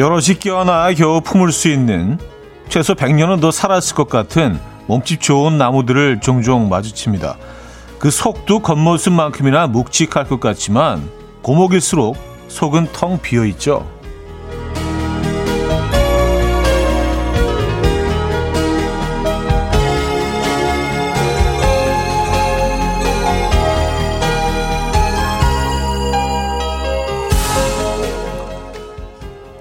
여럿이 껴안아 겨우 품을 수 있는 최소 100년은 더 살았을 것 같은 몸집 좋은 나무들을 종종 마주칩니다. 그 속도 겉모습만큼이나 묵직할 것 같지만 고목일수록 속은 텅 비어 있죠.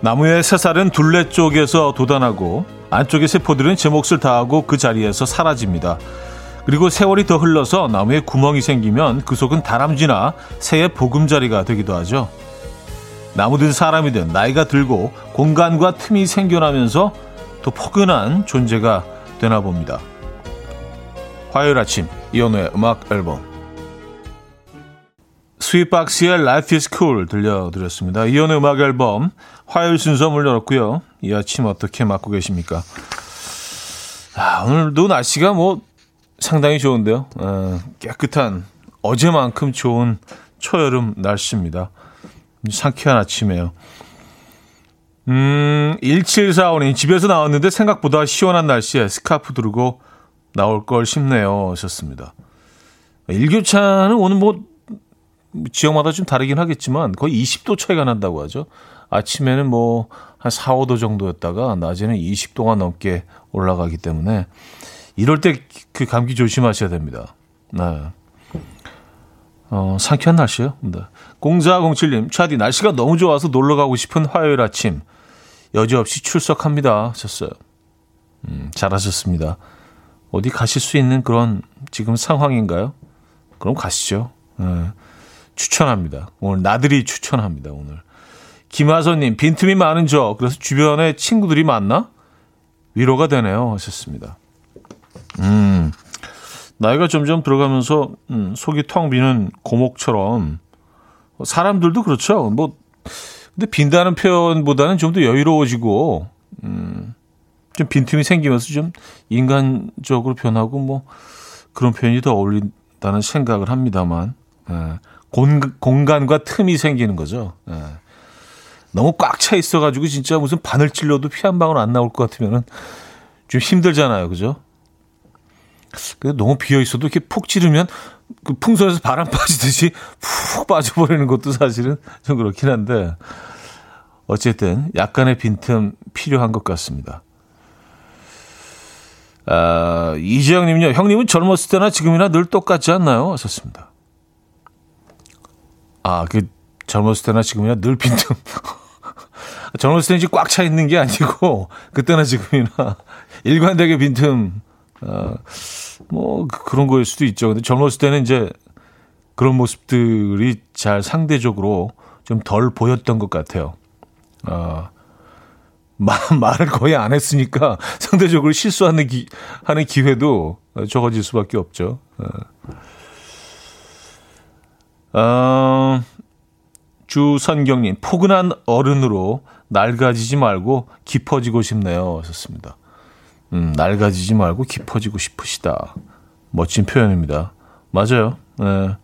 나무의 새살은 둘레 쪽에서 돋아나고 안쪽의 세포들은 제 몫을 다하고 그 자리에서 사라집니다. 그리고 세월이 더 흘러서 나무에 구멍이 생기면 그 속은 다람쥐나 새의 보금자리가 되기도 하죠. 나무든 사람이든 나이가 들고 공간과 틈이 생겨나면서 더 포근한 존재가 되나 봅니다. 화요일 아침 이연우의 음악 앨범 스윗박스의 Life is Cool 들려드렸습니다. 이연의 음악 앨범 화요일 순서 문 열었고요. 이 아침 어떻게 맞고 계십니까? 아, 오늘도 날씨가 뭐 상당히 좋은데요. 어, 깨끗한 어제만큼 좋은 초여름 날씨입니다. 상쾌한 아침이에요. 음, 1745님 집에서 나왔는데 생각보다 시원한 날씨에 스카프 두르고 나올 걸 싶네요. 하셨습니다. 일교차는 오늘 뭐 지역마다 좀 다르긴 하겠지만 거의 20도 차이가 난다고 하죠. 아침에는 뭐 한 4, 5도 정도였다가 낮에는 20도가 넘게 올라가기 때문에 이럴 때 그 감기 조심하셔야 됩니다. 네. 어, 상쾌한 날씨요. 네. 0407님, 차디 날씨가 너무 좋아서 놀러 가고 싶은 화요일 아침 여지없이 출석합니다. 하셨어요. 음, 잘하셨습니다. 어디 가실 수 있는 그런 지금 상황인가요? 그럼 가시죠. 네. 추천합니다. 오늘 나들이 추천합니다. 오늘. 김하선님, 빈틈이 많은 저. 그래서 주변에 친구들이 많나? 위로가 되네요. 하셨습니다. 음, 나이가 점점 들어가면서, 음, 속이 텅 비는 고목처럼, 사람들도 그렇죠. 뭐, 근데 빈다는 표현보다는 좀 더 여유로워지고, 음, 좀 빈틈이 생기면서 좀 인간적으로 변하고, 뭐, 그런 표현이 더 어울린다는 생각을 합니다만, 예. 공, 공간과 틈이 생기는 거죠. 예. 너무 꽉 차 있어가지고 진짜 무슨 바늘 찔러도 피 한 방울 안 나올 것 같으면은 좀 힘들잖아요. 그죠? 그 너무 비어 있어도 이렇게 푹 찌르면 그 풍선에서 바람 빠지듯이 푹 빠져버리는 것도 사실은 좀 그렇긴 한데 어쨌든 약간의 빈틈 필요한 것 같습니다. 아, 이지영님요. 형님은 젊었을 때나 지금이나 늘 똑같지 않나요? 하셨습니다. 아, 그 젊었을 때나 지금이나 늘 빈틈. 젊었을 때는 꽉 차 있는 게 아니고 그때나 지금이나 일관되게 빈틈 어, 뭐 그런 거일 수도 있죠. 근데 젊었을 때는 이제 그런 모습들이 잘 상대적으로 좀 덜 보였던 것 같아요. 어, 말, 말을 거의 안 했으니까 상대적으로 실수하는 기, 하는 기회도 적어질 수밖에 없죠. 어. 어, 주선경님, 포근한 어른으로 낡아지지 말고 깊어지고 싶네요. 하셨습니다. 음, 낡아지지 말고 깊어지고 싶으시다. 멋진 표현입니다. 맞아요. 네.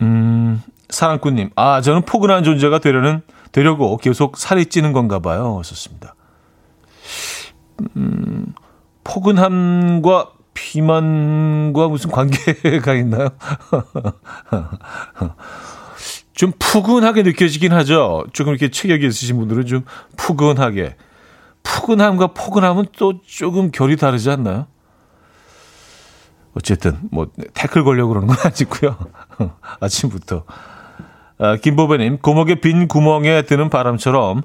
음, 사랑꾼님, 아, 저는 포근한 존재가 되려는, 되려고 계속 살이 찌는 건가 봐요. 하셨습니다. 음, 포근함과 비만과 무슨 관계가 있나요? 좀 푸근하게 느껴지긴 하죠. 조금 이렇게 체격이 있으신 분들은 좀 푸근하게. 푸근함과 포근함은 또 조금 결이 다르지 않나요? 어쨌든 뭐 태클 걸려고 그러는 건 아니고요. 아침부터. 아, 김보배님, 고목의 빈 구멍에 드는 바람처럼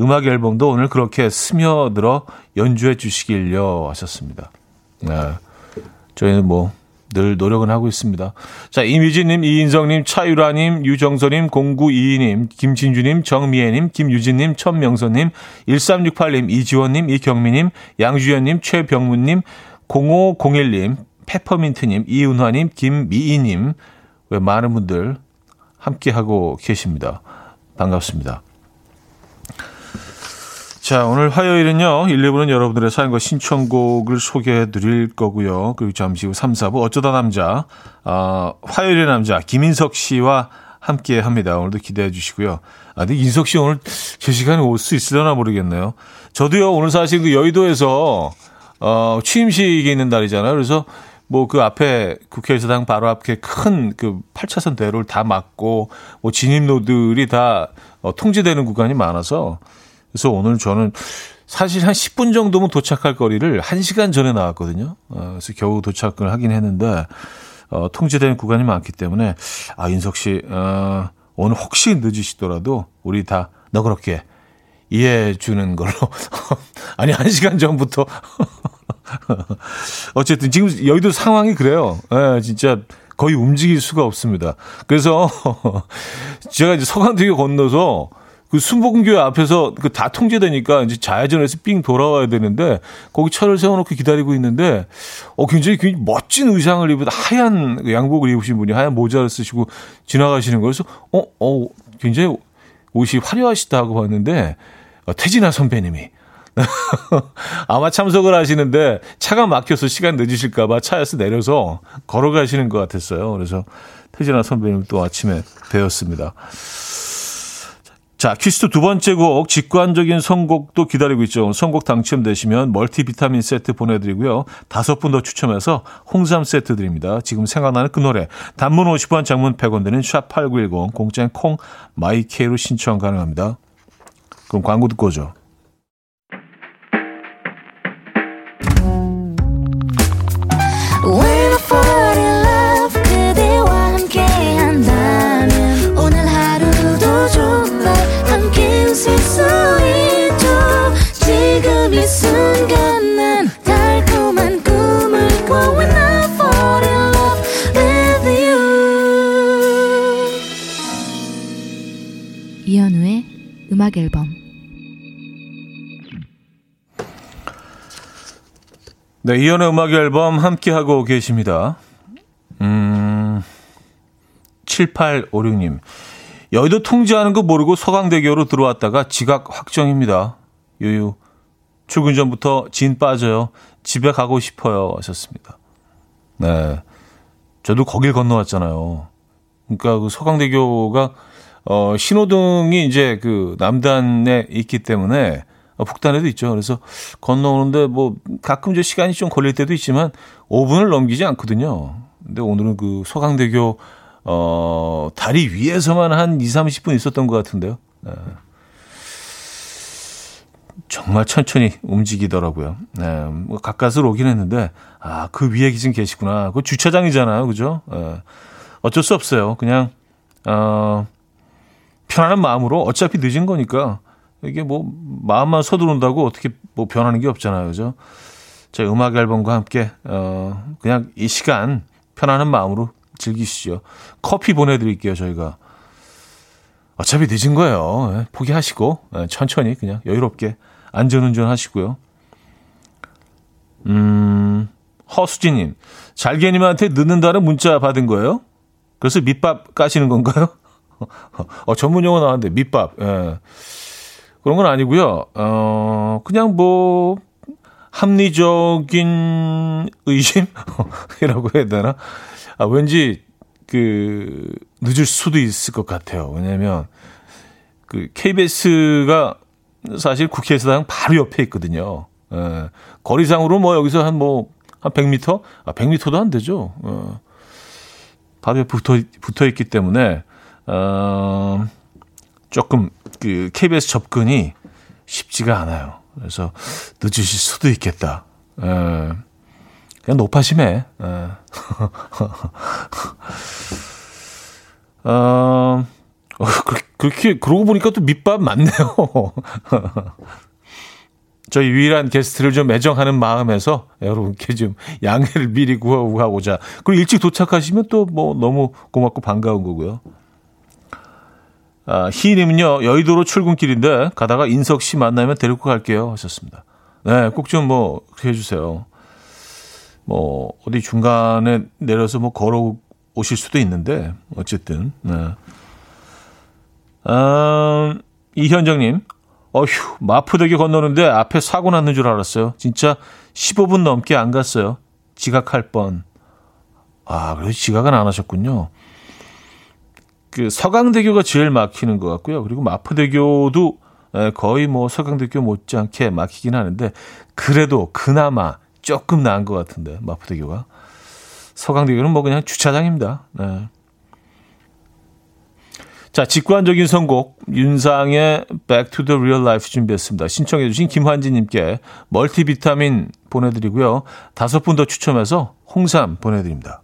음악 앨범도 오늘 그렇게 스며들어 연주해 주시길요 하셨습니다. 네. 저희는 뭐 늘 노력은 하고 있습니다. 자, 이미진님, 이인성님, 차유라님, 유정서님, 0922님, 김진주님, 정미애님, 김유진님, 천명선님, 1368님, 이지원님, 이경미님, 양주연님, 최병문님, 0501님, 페퍼민트님, 이은화님, 김미희님, 왜 많은 분들 함께하고 계십니다. 반갑습니다. 자, 오늘 화요일은요, 1, 2부는 여러분들의 사연과 신청곡을 소개해 드릴 거고요. 그리고 잠시 후 3, 4부, 어쩌다 남자, 어, 화요일의 남자, 김인석 씨와 함께 합니다. 오늘도 기대해 주시고요. 아, 근데 인석 씨 오늘 제 시간에 올 수 있으려나 모르겠네요. 저도요, 오늘 사실 그 여의도에서, 어, 취임식이 있는 날이잖아요. 그래서 뭐 그 앞에 국회의사당 바로 앞에 큰 그 8차선 대로를 다 막고 뭐 진입로들이 다 어, 통제되는 구간이 많아서 그래서 오늘 저는 사실 한 10분 정도면 도착할 거리를 1시간 전에 나왔거든요. 어, 그래서 겨우 도착을 하긴 했는데 어, 통제되는 구간이 많기 때문에 아 인석 씨 어, 오늘 혹시 늦으시더라도 우리 다 너그럽게 이해해 주는 걸로 아니 1시간 전부터 어쨌든 지금 여의도 상황이 그래요. 예, 진짜 거의 움직일 수가 없습니다. 그래서 제가 이제 서강대교 건너서 그 순복음교회 앞에서 그 다 통제되니까 이제 좌회전해서 삥 돌아와야 되는데 거기 차를 세워놓고 기다리고 있는데 어 굉장히, 굉장히 멋진 의상을 입은 하얀 양복을 입으신 분이 하얀 모자를 쓰시고 지나가시는 거예요. 그래서 어, 어 굉장히 옷이 화려하시다 고 봤는데 어, 태진아 선배님이 아마 참석을 하시는데 차가 막혀서 시간 늦으실까봐 차에서 내려서 걸어가시는 것 같았어요. 그래서 태진아 선배님 또 아침에 뵈었습니다. 자, 퀴즈 두 번째 곡 직관적인 선곡도 기다리고 있죠. 선곡 당첨되시면 멀티비타민 세트 보내드리고요. 다섯 분 더 추첨해서 홍삼 세트 드립니다. 지금 생각나는 그 노래 단문 50원 장문 100원 되는 샵8910 공짜인 콩 마이케이로 신청 가능합니다. 그럼 광고 듣고 오죠. 음악 앨범 네, 이연의 음악 앨범 함께 하고 계십니다. 음, 7856님. 여의도 통제하는 거 모르고 서강대교로 들어왔다가 지각 확정입니다. 유유. 출근 전부터 진 빠져요. 집에 가고 싶어요. 하셨습니다. 네. 저도 거길 건너왔잖아요. 그러니까 그 서강대교가 어, 신호등이 이제 그 남단에 있기 때문에 어, 북단에도 있죠. 그래서 건너오는데 뭐 가끔 이제 시간이 좀 걸릴 때도 있지만 5분을 넘기지 않거든요. 근데 오늘은 그 소강대교 어, 다리 위에서만 한 2, 30분 있었던 것 같은데요. 네. 정말 천천히 움직이더라고요. 네, 뭐 가까스로 오긴 했는데 아, 그 위에 지금 계시구나. 그 주차장이잖아요. 그죠? 네. 어쩔 수 없어요. 그냥 어 편안한 마음으로 어차피 늦은 거니까 이게 뭐 마음만 서두른다고 어떻게 뭐 변하는 게 없잖아요. 그죠? 제 음악 앨범과 함께 어 그냥 이 시간 편안한 마음으로 즐기시죠. 커피 보내드릴게요. 저희가 어차피 늦은 거예요. 예, 포기하시고 예, 천천히 그냥 여유롭게 안전운전 하시고요. 음 허수진님 잘게님한테 늦는다는 문자 받은 거예요? 그래서 밑밥 까시는 건가요? 어, 전문 용어 나왔는데 밑밥. 예. 그런 건 아니고요. 어, 그냥 뭐 합리적인 의심이라고 해야 되나? 아, 왠지 그 늦을 수도 있을 것 같아요. 왜냐면 그 KBS가 사실 국회의사당 바로 옆에 있거든요. 예. 거리상으로 뭐 여기서 한 뭐 한 100m? 아, 100m도 안 되죠. 어. 바로 옆에 붙어, 붙어 있기 때문에 어, 조금 그 KBS 접근이 쉽지가 않아요. 그래서 늦으실 수도 있겠다. 에, 그냥 높아심에. 에. 어, 어, 그렇게, 그러고 보니까 또 밑밥 많네요. 저희 유일한 게스트를 좀 애정하는 마음에서 여러분께 좀 양해를 미리 구하고자. 그리고 일찍 도착하시면 또 뭐 너무 고맙고 반가운 거고요. 아, 희님은요, 여의도로 출근길인데 가다가 인석 씨 만나면 데리고 갈게요. 하셨습니다. 네, 꼭 좀 뭐, 그렇게 해주세요. 뭐, 어디 중간에 내려서 뭐 걸어 오실 수도 있는데, 어쨌든, 네. 아, 이현정님, 어휴, 마포대교 건너는데 앞에 사고 났는 줄 알았어요. 진짜 15분 넘게 안 갔어요. 지각할 뻔. 아, 그래서 지각은 안 하셨군요. 그 서강대교가 제일 막히는 것 같고요. 그리고 마포대교도 거의 뭐 서강대교 못지않게 막히긴 하는데 그래도 그나마 조금 나은 것 같은데 마포대교가 서강대교는 뭐 그냥 주차장입니다. 네. 자, 직관적인 선곡 윤상의 Back to the Real Life 준비했습니다. 신청해 주신 김환지 님께 멀티비타민 보내 드리고요. 다섯 분 더 추첨해서 홍삼 보내 드립니다.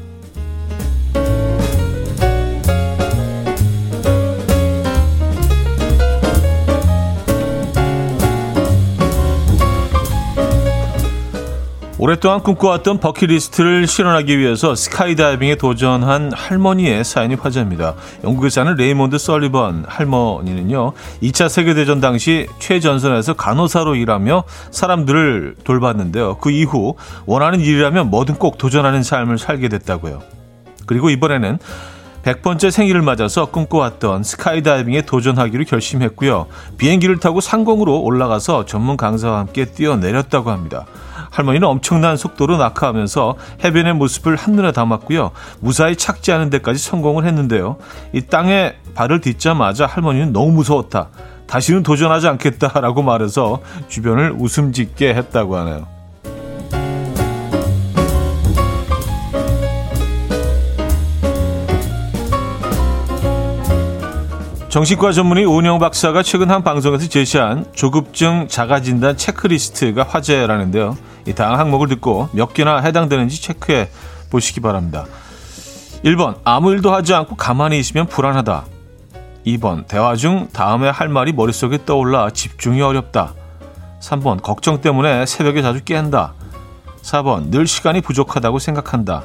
오랫동안 꿈꿔왔던 버킷리스트를 실현하기 위해서 스카이다이빙에 도전한 할머니의 사연이 화제입니다. 영국에 사는 레이몬드 설리번 할머니는요. 2차 세계대전 당시 최전선에서 간호사로 일하며 사람들을 돌봤는데요. 그 이후 원하는 일이라면 뭐든 꼭 도전하는 삶을 살게 됐다고요. 그리고 이번에는 100번째 생일을 맞아서 꿈꿔왔던 스카이다이빙에 도전하기로 결심했고요. 비행기를 타고 상공으로 올라가서 전문 강사와 함께 뛰어내렸다고 합니다. 할머니는 엄청난 속도로 낙하하면서 해변의 모습을 한눈에 담았고요. 무사히 착지하는 데까지 성공을 했는데요. 이 땅에 발을 딛자마자 할머니는 너무 무서웠다. 다시는 도전하지 않겠다라고 말해서 주변을 웃음 짓게 했다고 하네요. 정신과 전문의 오은영 박사가 최근 한 방송에서 제시한 조급증 자가진단 체크리스트가 화제라는데요. 이 다양한 항목을 듣고 몇 개나 해당되는지 체크해 보시기 바랍니다. 1번 아무 일도 하지 않고 가만히 있으면 불안하다. 2번 대화 중 다음에 할 말이 머릿속에 떠올라 집중이 어렵다. 3번 걱정 때문에 새벽에 자주 깬다. 4번 늘 시간이 부족하다고 생각한다.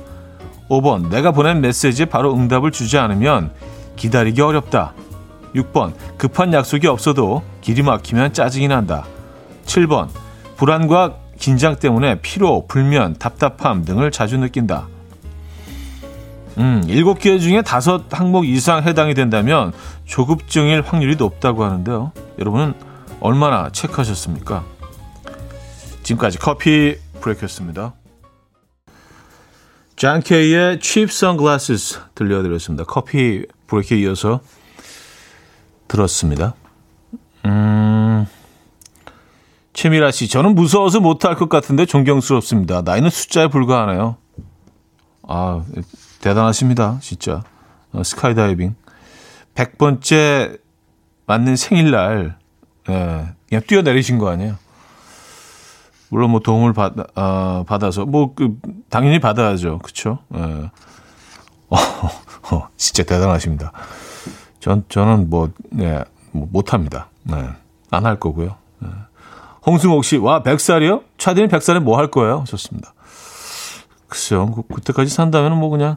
5번 내가 보낸 메시지에 바로 응답을 주지 않으면 기다리기 어렵다. 6번 급한 약속이 없어도 길이 막히면 짜증이 난다. 7번 불안과 긴장 때문에 피로, 불면, 답답함 등을 자주 느낀다. 음, 7개 중에 5 항목 이상 해당이 된다면 조급증일 확률이 높다고 하는데요. 여러분은 얼마나 체크하셨습니까? 지금까지 커피 브레이크였습니다. 잔 케이의 Cheap Sunglasses 들려드렸습니다. 커피 브레이크에 이어서 들었습니다. 음, 최미라 씨, 저는 무서워서 못할 것 같은데 존경스럽습니다. 나이는 숫자에 불과하네요. 아, 대단하십니다. 진짜. 어, 스카이다이빙. 100번째 맞는 생일날, 예, 그냥 뛰어내리신 거 아니에요? 물론 뭐 도움을 받, 어, 받아서, 뭐, 그, 당연히 받아야죠. 그쵸? 예. 어, 어, 진짜 대단하십니다. 전, 저는 뭐, 네, 뭐 못합니다. 네. 안 할 거고요. 네. 홍승옥 씨, 와, 100살이요? 차디는 100살에 뭐 할 거예요? 좋습니다. 글쎄요, 그, 그때까지 산다면 뭐 그냥,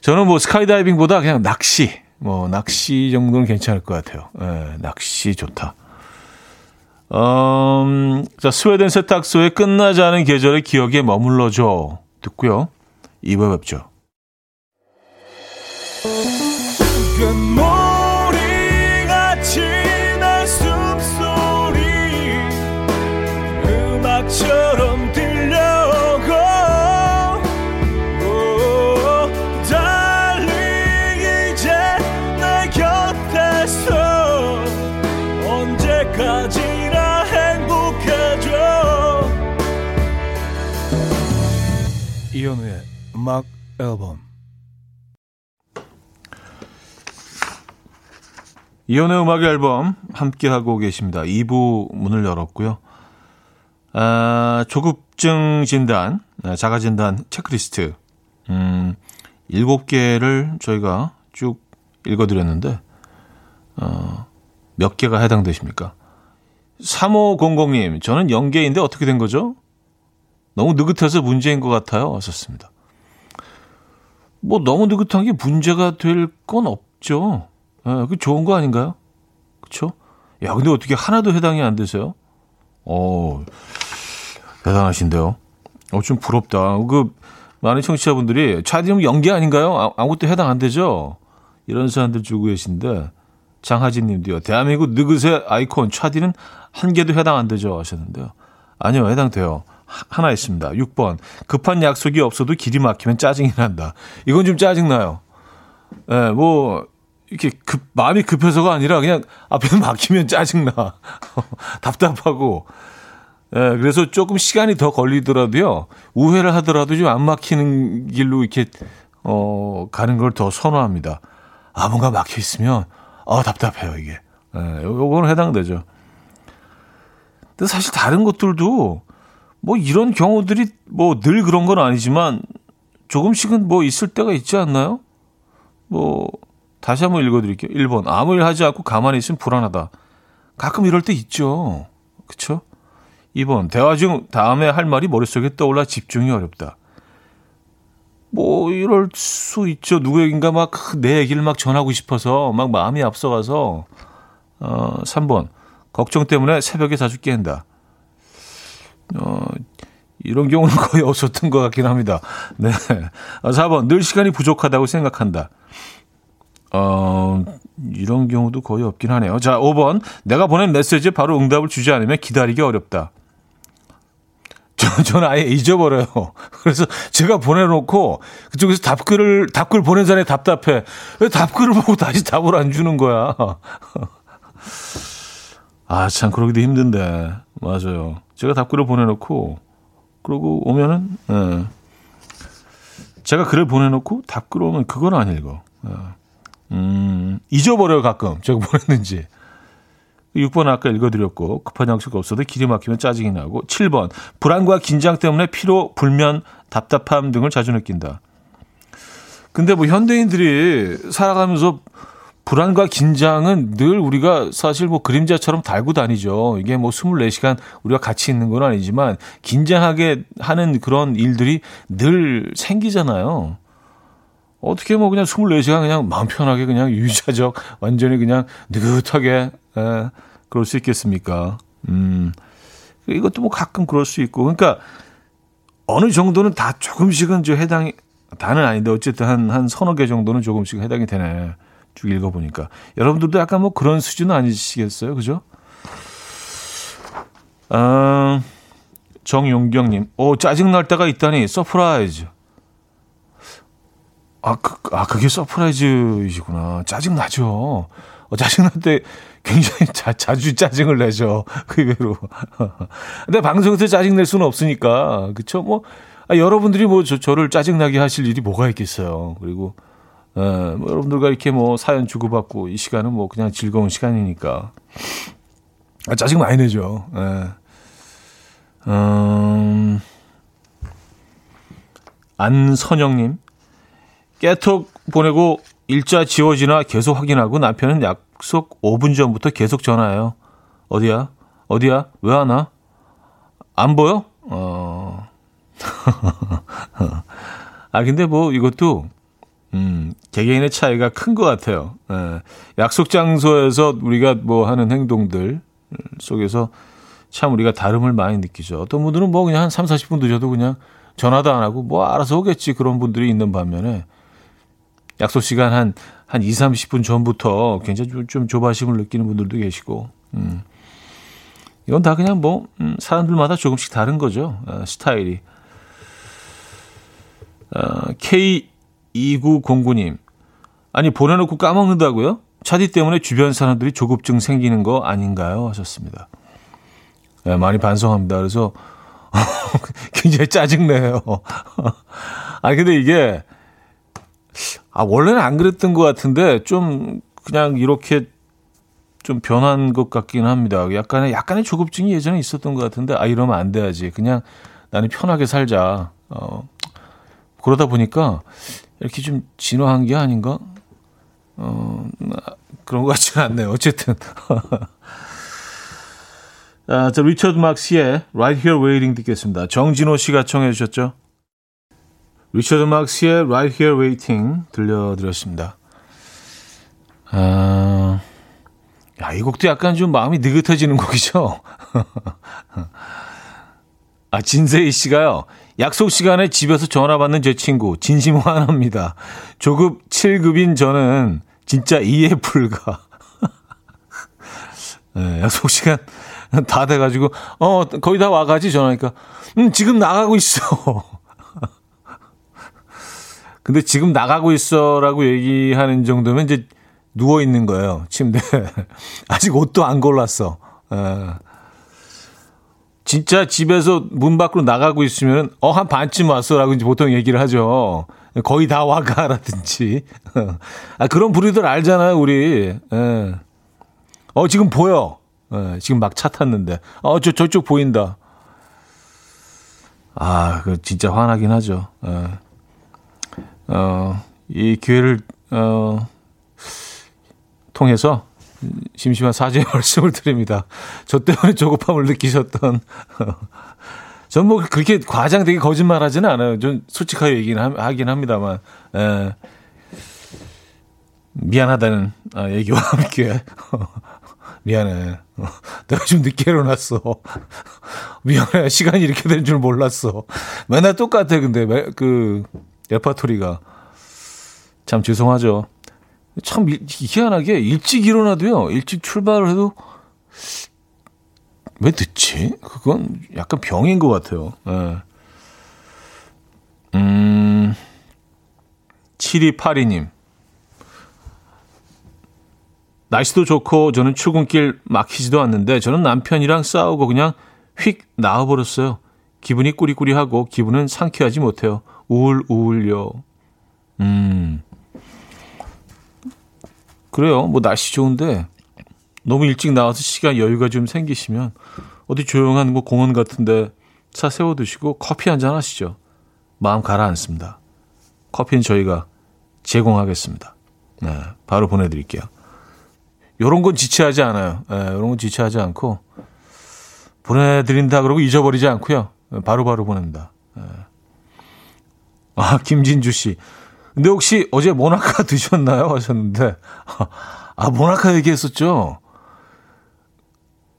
저는 뭐 스카이다이빙보다 그냥 낚시, 뭐, 낚시 정도는 괜찮을 것 같아요. 네, 낚시 좋다. 음, 자, 스웨덴 세탁소의 끝나지 않은 계절의 기억에 머물러줘. 듣고요. 2부 뵙죠. 음악 앨범 이현우의 음악 앨범 함께하고 계십니다. 2부 문을 열었고요. 아, 조급증 진단, 아, 자가 진단 체크리스트 음, 7개를 저희가 쭉 읽어드렸는데 어, 몇 개가 해당되십니까? 3500님, 저는 연계인데 어떻게 된 거죠? 너무 느긋해서 문제인 것 같아요. 왔었습니다. 뭐 너무 느긋한 게 문제가 될 건 없죠. 예, 그 좋은 거 아닌가요? 그렇죠? 야, 근데 어떻게 하나도 해당이 안 되세요? 어, 대단하신데요. 어, 좀 부럽다. 그, 많은 청취자분들이 차디는 연기 아닌가요? 아, 아무것도 해당 안 되죠? 이런 사람들 주고 계신데, 장하진 님도요. 대한민국 느그새 아이콘 차디는 한 개도 해당 안 되죠? 하셨는데요. 아니요, 해당돼요. 하나 있습니다. 6번. 급한 약속이 없어도 길이 막히면 짜증이 난다. 이건 좀 짜증나요. 예, 네, 뭐, 이렇게 급, 마음이 급해서가 아니라 그냥 앞에 막히면 짜증나. 답답하고. 예, 그래서 조금 시간이 더 걸리더라도요, 우회를 하더라도 좀 안 막히는 길로 이렇게, 어, 가는 걸 더 선호합니다. 아, 뭔가 막혀 있으면, 아, 답답해요, 이게. 예, 요거는 해당되죠. 근데 사실 다른 것들도, 뭐 이런 경우들이 뭐 늘 그런 건 아니지만, 조금씩은 뭐 있을 때가 있지 않나요? 뭐, 다시 한번 읽어드릴게요. 1번. 아무 일 하지 않고 가만히 있으면 불안하다. 가끔 이럴 때 있죠. 그쵸? 2번. 대화 중 다음에 할 말이 머릿속에 떠올라 집중이 어렵다. 뭐 이럴 수 있죠. 누구에겐가 막 내 얘기를 막 전하고 싶어서 막 마음이 앞서가서 어 3번. 걱정 때문에 새벽에 자주 깬다. 어 이런 경우는 거의 없었던 것 같긴 합니다. 네. 4번. 늘 시간이 부족하다고 생각한다. 어, 이런 경우도 거의 없긴 하네요. 자, 5번. 내가 보낸 메시지에 바로 응답을 주지 않으면 기다리기 어렵다. 저, 저는 아예 잊어버려요. 그래서 제가 보내놓고 그쪽에서 답글을, 답글 보낸 자리에 답답해. 왜 답글을 보고 다시 답을 안 주는 거야? 아, 참, 그러기도 힘든데. 맞아요. 제가 답글을 보내놓고, 그러고 오면은, 예. 제가 글을 보내놓고 답글 오면 그건 안 읽어. 예. 음, 잊어버려요, 가끔. 제가 보냈는지. 6번 아까 읽어드렸고 급한 약속 없어도 길이 막히면 짜증이 나고 7번 불안과 긴장 때문에 피로, 불면, 답답함 등을 자주 느낀다. 근데 뭐 현대인들이 살아가면서 불안과 긴장은 늘 우리가 사실 뭐 그림자처럼 달고 다니죠. 이게 뭐 24시간 우리가 같이 있는 건 아니지만 긴장하게 하는 그런 일들이 늘 생기잖아요. 어떻게 뭐 그냥 24시간 그냥 마음 편하게 그냥 유자적 완전히 그냥 느긋하게 에, 그럴 수 있겠습니까? 음. 이것도 뭐 가끔 그럴 수 있고. 그러니까 어느 정도는 다 조금씩은 저 해당이 다는 아닌데 어쨌든 한, 한 서너 개 정도는 조금씩 해당이 되네. 쭉 읽어보니까. 여러분들도 약간 뭐 그런 수준은 아니시겠어요? 그죠? 아, 정용경님, 오, 짜증 날 때가 있다니, surprise. 아, 그, 아, 그게 surprise이시구나. 짜증 나죠. 어, 짜증 날 때 굉장히 자, 자주 짜증을 내죠. 그 의외로. 근데 방송에서 짜증 낼 수는 없으니까. 그쵸? 뭐, 아, 여러분들이 뭐 저, 저를 짜증 나게 하실 일이 뭐가 있겠어요. 그리고, 에, 예, 뭐 여러분들과 이렇게 뭐 사연 주고받고 이 시간은 뭐 그냥 즐거운 시간이니까. 아, 짜증 많이 내죠. 에. 예. 음, 안선영님. 깨톡 보내고 일자 지워지나 계속 확인하고 남편은 약속 5분 전부터 계속 전화해요. 어디야? 어디야? 왜 안 와? 안 보여? 어. 아, 근데 뭐 이것도, 음, 개개인의 차이가 큰 것 같아요. 예. 약속 장소에서 우리가 뭐 하는 행동들 속에서 참 우리가 다름을 많이 느끼죠. 어떤 분들은 뭐 그냥 한 3, 40분 늦어도 그냥 전화도 안 하고 뭐 알아서 오겠지 그런 분들이 있는 반면에 약속 시간 한, 한 2, 30분 전부터 굉장히 좀, 좀 조바심을 느끼는 분들도 계시고, 음. 이건 다 그냥 뭐, 음, 사람들마다 조금씩 다른 거죠. 어, 스타일이. 어, K2909님. 아니, 보내놓고 까먹는다고요? 차디 때문에 주변 사람들이 조급증 생기는 거 아닌가요? 하셨습니다. 네, 많이 반성합니다. 그래서 굉장히 짜증내요. 아, 근데 이게 아, 원래는 안 그랬던 것 같은데 좀 그냥 이렇게 좀 변한 것 같긴 합니다. 약간의, 약간의 조급증이 예전에 있었던 것 같은데, 아, 이러면 안 돼야지. 그냥 나는 편하게 살자. 어, 그러다 보니까 이렇게 좀 진화한 게 아닌가? 어, 그런 것 같지는 않네요. 어쨌든. 아, 저 리처드 막스의 Right Here Waiting 듣겠습니다. 정진호 씨가 청해 주셨죠? 리처드 막스의 Right Here Waiting 들려드렸습니다. 아, 야, 이 곡도 약간 좀 마음이 느긋해지는 곡이죠. 아, 진세희 씨가요. 약속 시간에 집에서 전화 받는 제 친구, 진심 화납니다. 조급 7급인 저는 진짜 이해 불가. 네, 약속 시간 다 돼가지고, 어, 거의 다 와가지 전화니까, 음, 지금 나가고 있어. 근데 지금 나가고 있어라고 얘기하는 정도면 이제 누워 있는 거예요, 침대. 아직 옷도 안 골랐어. 에. 진짜 집에서 문 밖으로 나가고 있으면 어 한 반쯤 왔어라고 이제 보통 얘기를 하죠. 거의 다 와가라든지. 아 그런 부류들 알잖아요, 우리. 예. 어 지금 보여. 예, 지금 막 차 탔는데. 어저 저쪽 보인다. 아, 그 진짜 화나긴 하죠. 예. 어, 이 기회를 어 통해서 심심한 사죄의 말씀을 드립니다. 저 때문에 조급함을 느끼셨던. 전 뭐 그렇게 과장되게 거짓말 하지는 않아요. 좀 솔직하게 얘기는 하긴 합니다만. 에, 예. 미안하다는 아, 얘기와 함께. 미안해. 내가 좀 늦게 일어났어. 미안해. 시간이 이렇게 될 줄 몰랐어. 맨날 똑같아, 근데, 그, 레파토리가. 참 죄송하죠. 참 희한하게 일찍 일어나도요. 일찍 출발을 해도 왜 늦지? 그건 약간 병인 것 같아요. 네. 음, 7282님. 날씨도 좋고 저는 출근길 막히지도 않는데 저는 남편이랑 싸우고 그냥 휙 나와버렸어요. 기분이 꾸리꾸리하고 기분은 상쾌하지 못해요. 우울우울요. 음. 그래요. 뭐 날씨 좋은데 너무 일찍 나와서 시간 여유가 좀 생기시면 어디 조용한 뭐 공원 같은데 차 세워 두시고 커피 한 잔 하시죠. 마음 가라앉습니다. 커피는 저희가 제공하겠습니다. 네, 바로 보내드릴게요. 요런 건 지체하지 않아요. 네, 요런 건 지체하지 않고 보내드린다 그러고 잊어버리지 않고요. 바로바로 바로 보냅니다. 네. 아, 김진주 씨. 근데 혹시 어제 모나카 드셨나요? 하셨는데, 아, 모나카 얘기했었죠?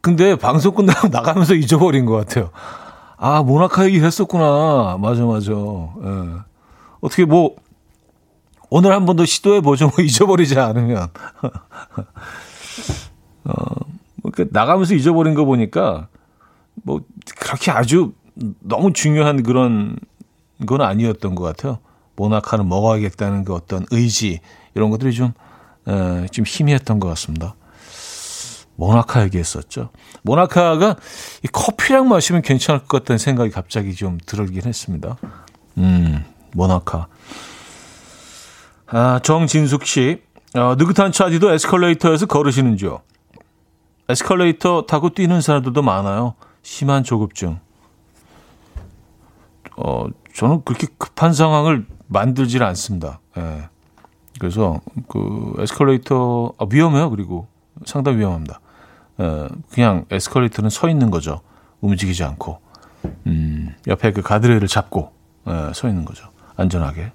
근데 방송 끝나고 나가면서 잊어버린 것 같아요. 아, 모나카 얘기 했었구나. 맞아, 맞아. 예. 어떻게 뭐, 오늘 한 번 더 시도해보죠. 뭐 잊어버리지 않으면. 어, 뭐, 그 나가면서 잊어버린 거 보니까, 뭐, 그렇게 아주 너무 중요한 그런 건 아니었던 것 같아요. 모나카는 먹어야겠다는 그 어떤 의지 이런 것들이 좀, 에, 좀 희미했던 것 같습니다. 모나카 얘기했었죠. 모나카가 이 커피랑 마시면 괜찮을 것 같다는 생각이 갑자기 좀 들긴 했습니다. 음, 모나카. 아, 정진숙 씨, 어, 느긋한 차디도 에스컬레이터에서 걸으시는지요? 에스컬레이터 타고 뛰는 사람들도 많아요. 심한 조급증. 어, 저는 그렇게 급한 상황을 만들질 않습니다. 예. 그래서 그 에스컬레이터 아, 위험해요. 그리고 상당히 위험합니다. 예, 그냥 에스컬레이터는 서 있는 거죠. 움직이지 않고 음, 옆에 그 가드레일을 잡고 예, 서 있는 거죠. 안전하게.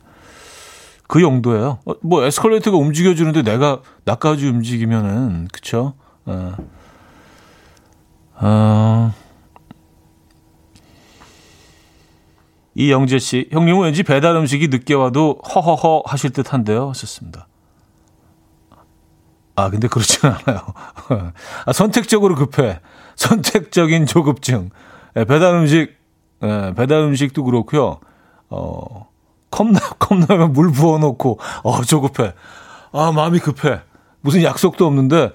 그 용도예요. 어, 뭐 에스컬레이터가 움직여주는데 내가 나까지 움직이면은 그쵸? 어, 어, 이영재 씨, 형님은 왠지 배달 음식이 늦게 와도 허허허 하실 듯 한데요. 하셨습니다. 아, 근데 그렇지는 않아요. 아, 선택적으로 급해. 선택적인 조급증. 예, 배달 음식, 예, 배달 음식도 그렇고요. 어, 컵라, 컵라면 물 부어놓고, 어, 조급해. 아, 마음이 급해. 무슨 약속도 없는데,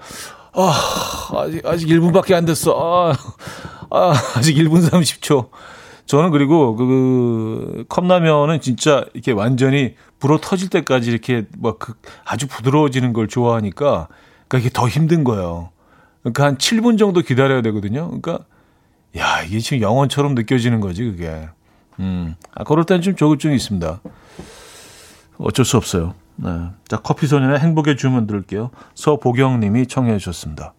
아, 아직, 아직 1분밖에 안 됐어. 아, 아 아직 1분 30초. 저는 그리고 그 컵라면은 진짜 이렇게 완전히 불어 터질 때까지 이렇게 막 그 아주 부드러워지는 걸 좋아하니까 그러니까 이게 더 힘든 거예요. 그러니까 한 7분 정도 기다려야 되거든요. 그러니까 야, 이게 지금 영원처럼 느껴지는 거지, 그게. 음. 아, 그럴 땐 좀 조급증이 있습니다. 어쩔 수 없어요. 네. 자, 커피 소년의 행복의 주문 들을게요. 서보경 님이 청해 주셨습니다.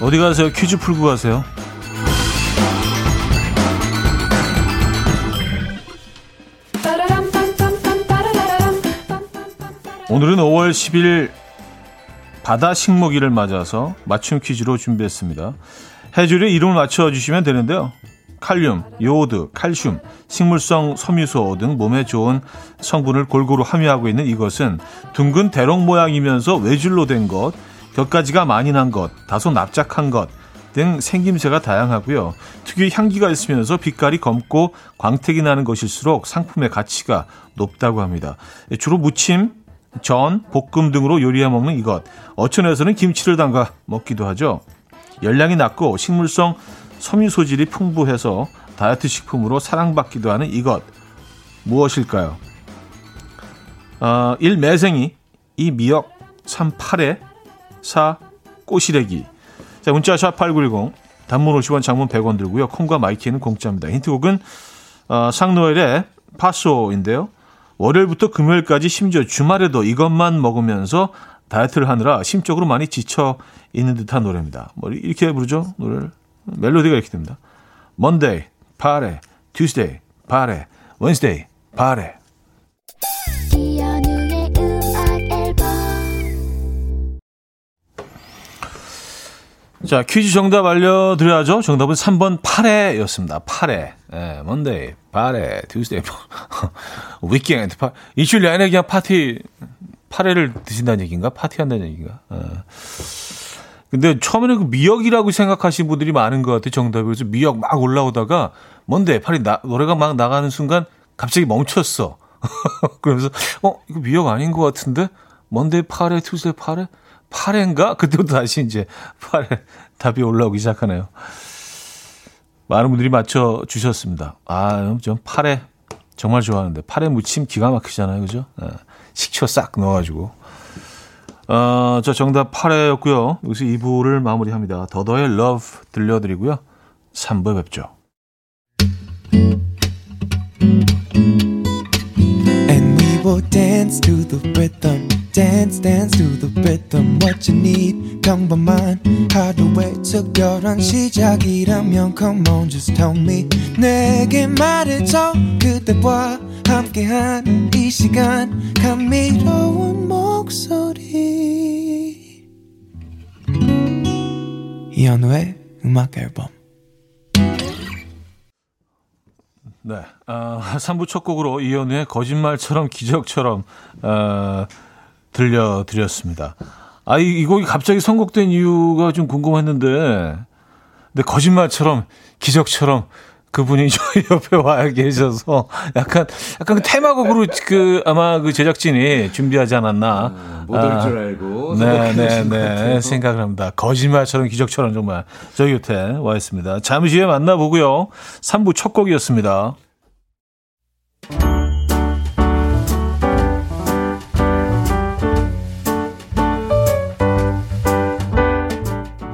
어디 가세요? 퀴즈 풀고 가세요. 오늘은 5월 10일 바다 식목일을 맞아서 맞춤 퀴즈로 준비했습니다. 해줄의 이름을 맞춰주시면 되는데요. 칼륨, 요오드, 칼슘, 식물성 섬유소 등 몸에 좋은 성분을 골고루 함유하고 있는 이것은 둥근 대롱 모양이면서 외줄로 된 것, 곁가지가 많이 난 것, 다소 납작한 것 등 생김새가 다양하고요. 특유의 향기가 있으면서 빛깔이 검고 광택이 나는 것일수록 상품의 가치가 높다고 합니다. 주로 무침, 전, 볶음 등으로 요리해 먹는 이것. 어촌에서는 김치를 담가 먹기도 하죠. 열량이 낮고 식물성 섬유 소질이 풍부해서 다이어트 식품으로 사랑받기도 하는 이것. 무엇일까요? 어, 1. 매생이 2. 미역 3. 파래 4. 꼬시래기 자, 문자 샵8910 단문 50원 장문 100원 들고요. 콩과 마이K는 공짜입니다. 힌트곡은 어, 상노엘의 파소인데요. 월요일부터 금요일까지 심지어 주말에도 이것만 먹으면서 다이어트를 하느라 심적으로 많이 지쳐 있는 듯한 노래입니다. 뭐 이렇게 부르죠? 노래를. 멜로디가 이렇게 됩니다. Monday, 파래, Tuesday, 파래, Wednesday, 파래. 자, 퀴즈 정답 알려드려야죠. 정답은 3번 파래였습니다. 8회. 예, Monday, 파래, Tuesday, weekend, 파, 일주일 내내 그냥 파티, 파래를 드신다는 얘기인가? 파티한다는 얘기인가? 예. 근데 처음에는 그 미역이라고 생각하시는 분들이 많은 것 같아요. 정답이. 그래서 미역 막 올라오다가, 뭔데, 파리 나, 노래가 막 나가는 순간 갑자기 멈췄어. 그러면서, 어, 이거 미역 아닌 것 같은데? 뭔데, 파레, 튜스데이, 파레? 8회인가? 그때부터 다시 이제 8회 답이 올라오기 시작하네요. 많은 분들이 맞춰 주셨습니다. 아, 전 8회 정말 좋아하는데 8회 무침 기가 막히잖아요. 그죠? 네. 식초 싹 넣어 가지고. 어, 저 정답 8회였고요. 여기서 2부를 마무리합니다. 더더의 Love 들려드리고요. 3부에 뵙죠. Dance dance to the rhythm what you need. 평범한 하루의 특별한 시작이라면 come on just tell me. 내게 말해줘 그대와 함께한 이 시간. 감미로운 목소리. 이현우의 음악 앨범. 네, 어, 3부 첫 곡으로 이현우의 거짓말처럼 기적처럼 어, 들려드렸습니다. 아, 이, 이 곡이 갑자기 선곡된 이유가 좀 궁금했는데, 근데 거짓말처럼, 기적처럼 그분이 저희 옆에 와 계셔서 약간, 약간 그 테마곡으로 그 아마 그 제작진이 준비하지 않았나. 음, 못올 아, 줄 알고. 네네네. 네, 네, 생각을 합니다. 거짓말처럼, 기적처럼 정말 저희 곁에 와 있습니다. 잠시 후에 만나보고요. 3부 첫 곡이었습니다.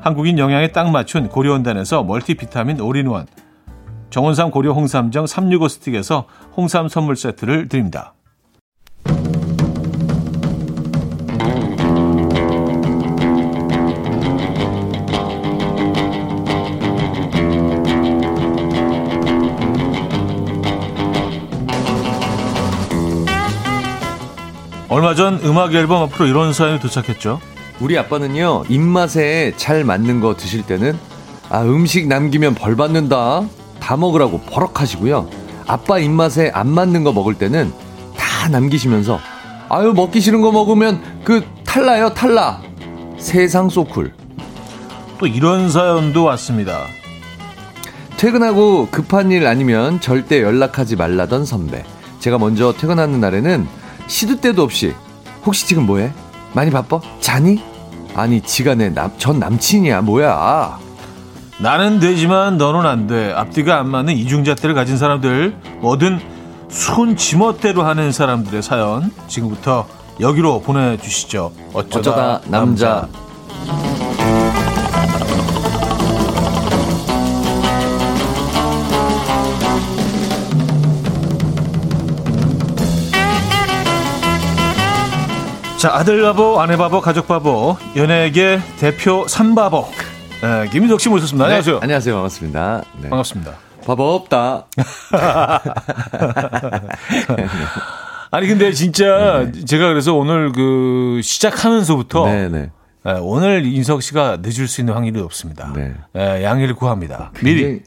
한국인 영양에 딱 맞춘 고려은단에서 멀티비타민 올인원 정원삼 고려 홍삼정 365스틱에서 홍삼 선물 세트를 드립니다. 얼마 전 음악 앨범 앞으로 이런 사연이 도착했죠. 우리 아빠는요 입맛에 잘 맞는 거 드실 때는 아 음식 남기면 벌 받는다 다 먹으라고 버럭하시고요. 아빠 입맛에 안 맞는 거 먹을 때는 다 남기시면서 아유 먹기 싫은 거 먹으면 그 탈라요 탈라 세상 소쿨 또 이런 사연도 왔습니다. 퇴근하고 급한 일 아니면 절대 연락하지 말라던 선배 제가 먼저 퇴근하는 날에는 시도 때도 없이 혹시 지금 뭐해? 많이 바빠? 자니? 아니 지가 내 남, 전 남친이야 뭐야 나는 되지만 너는 안 돼. 앞뒤가 안 맞는 이중잣대를 가진 사람들, 뭐든 손 지멋대로 하는 사람들의 사연 지금부터 여기로 보내주시죠. 어쩌다, 어쩌다 남자. 남자. 자, 아들 바보, 아내 바보, 가족 바보, 연예계 대표 삼바보. 네, 김인석 씨 모셨습니다. 안녕하세요. 네, 안녕하세요 반갑습니다 네. 반갑습니다. 바보 없다 아니 근데 진짜 제가 그래서 오늘 그 시작하면서부터 네네 예, 오늘 인석 씨가 늦을 수 있는 확률이 없습니다. 네. 예, 양해를 구합니다. 미리 굉장히,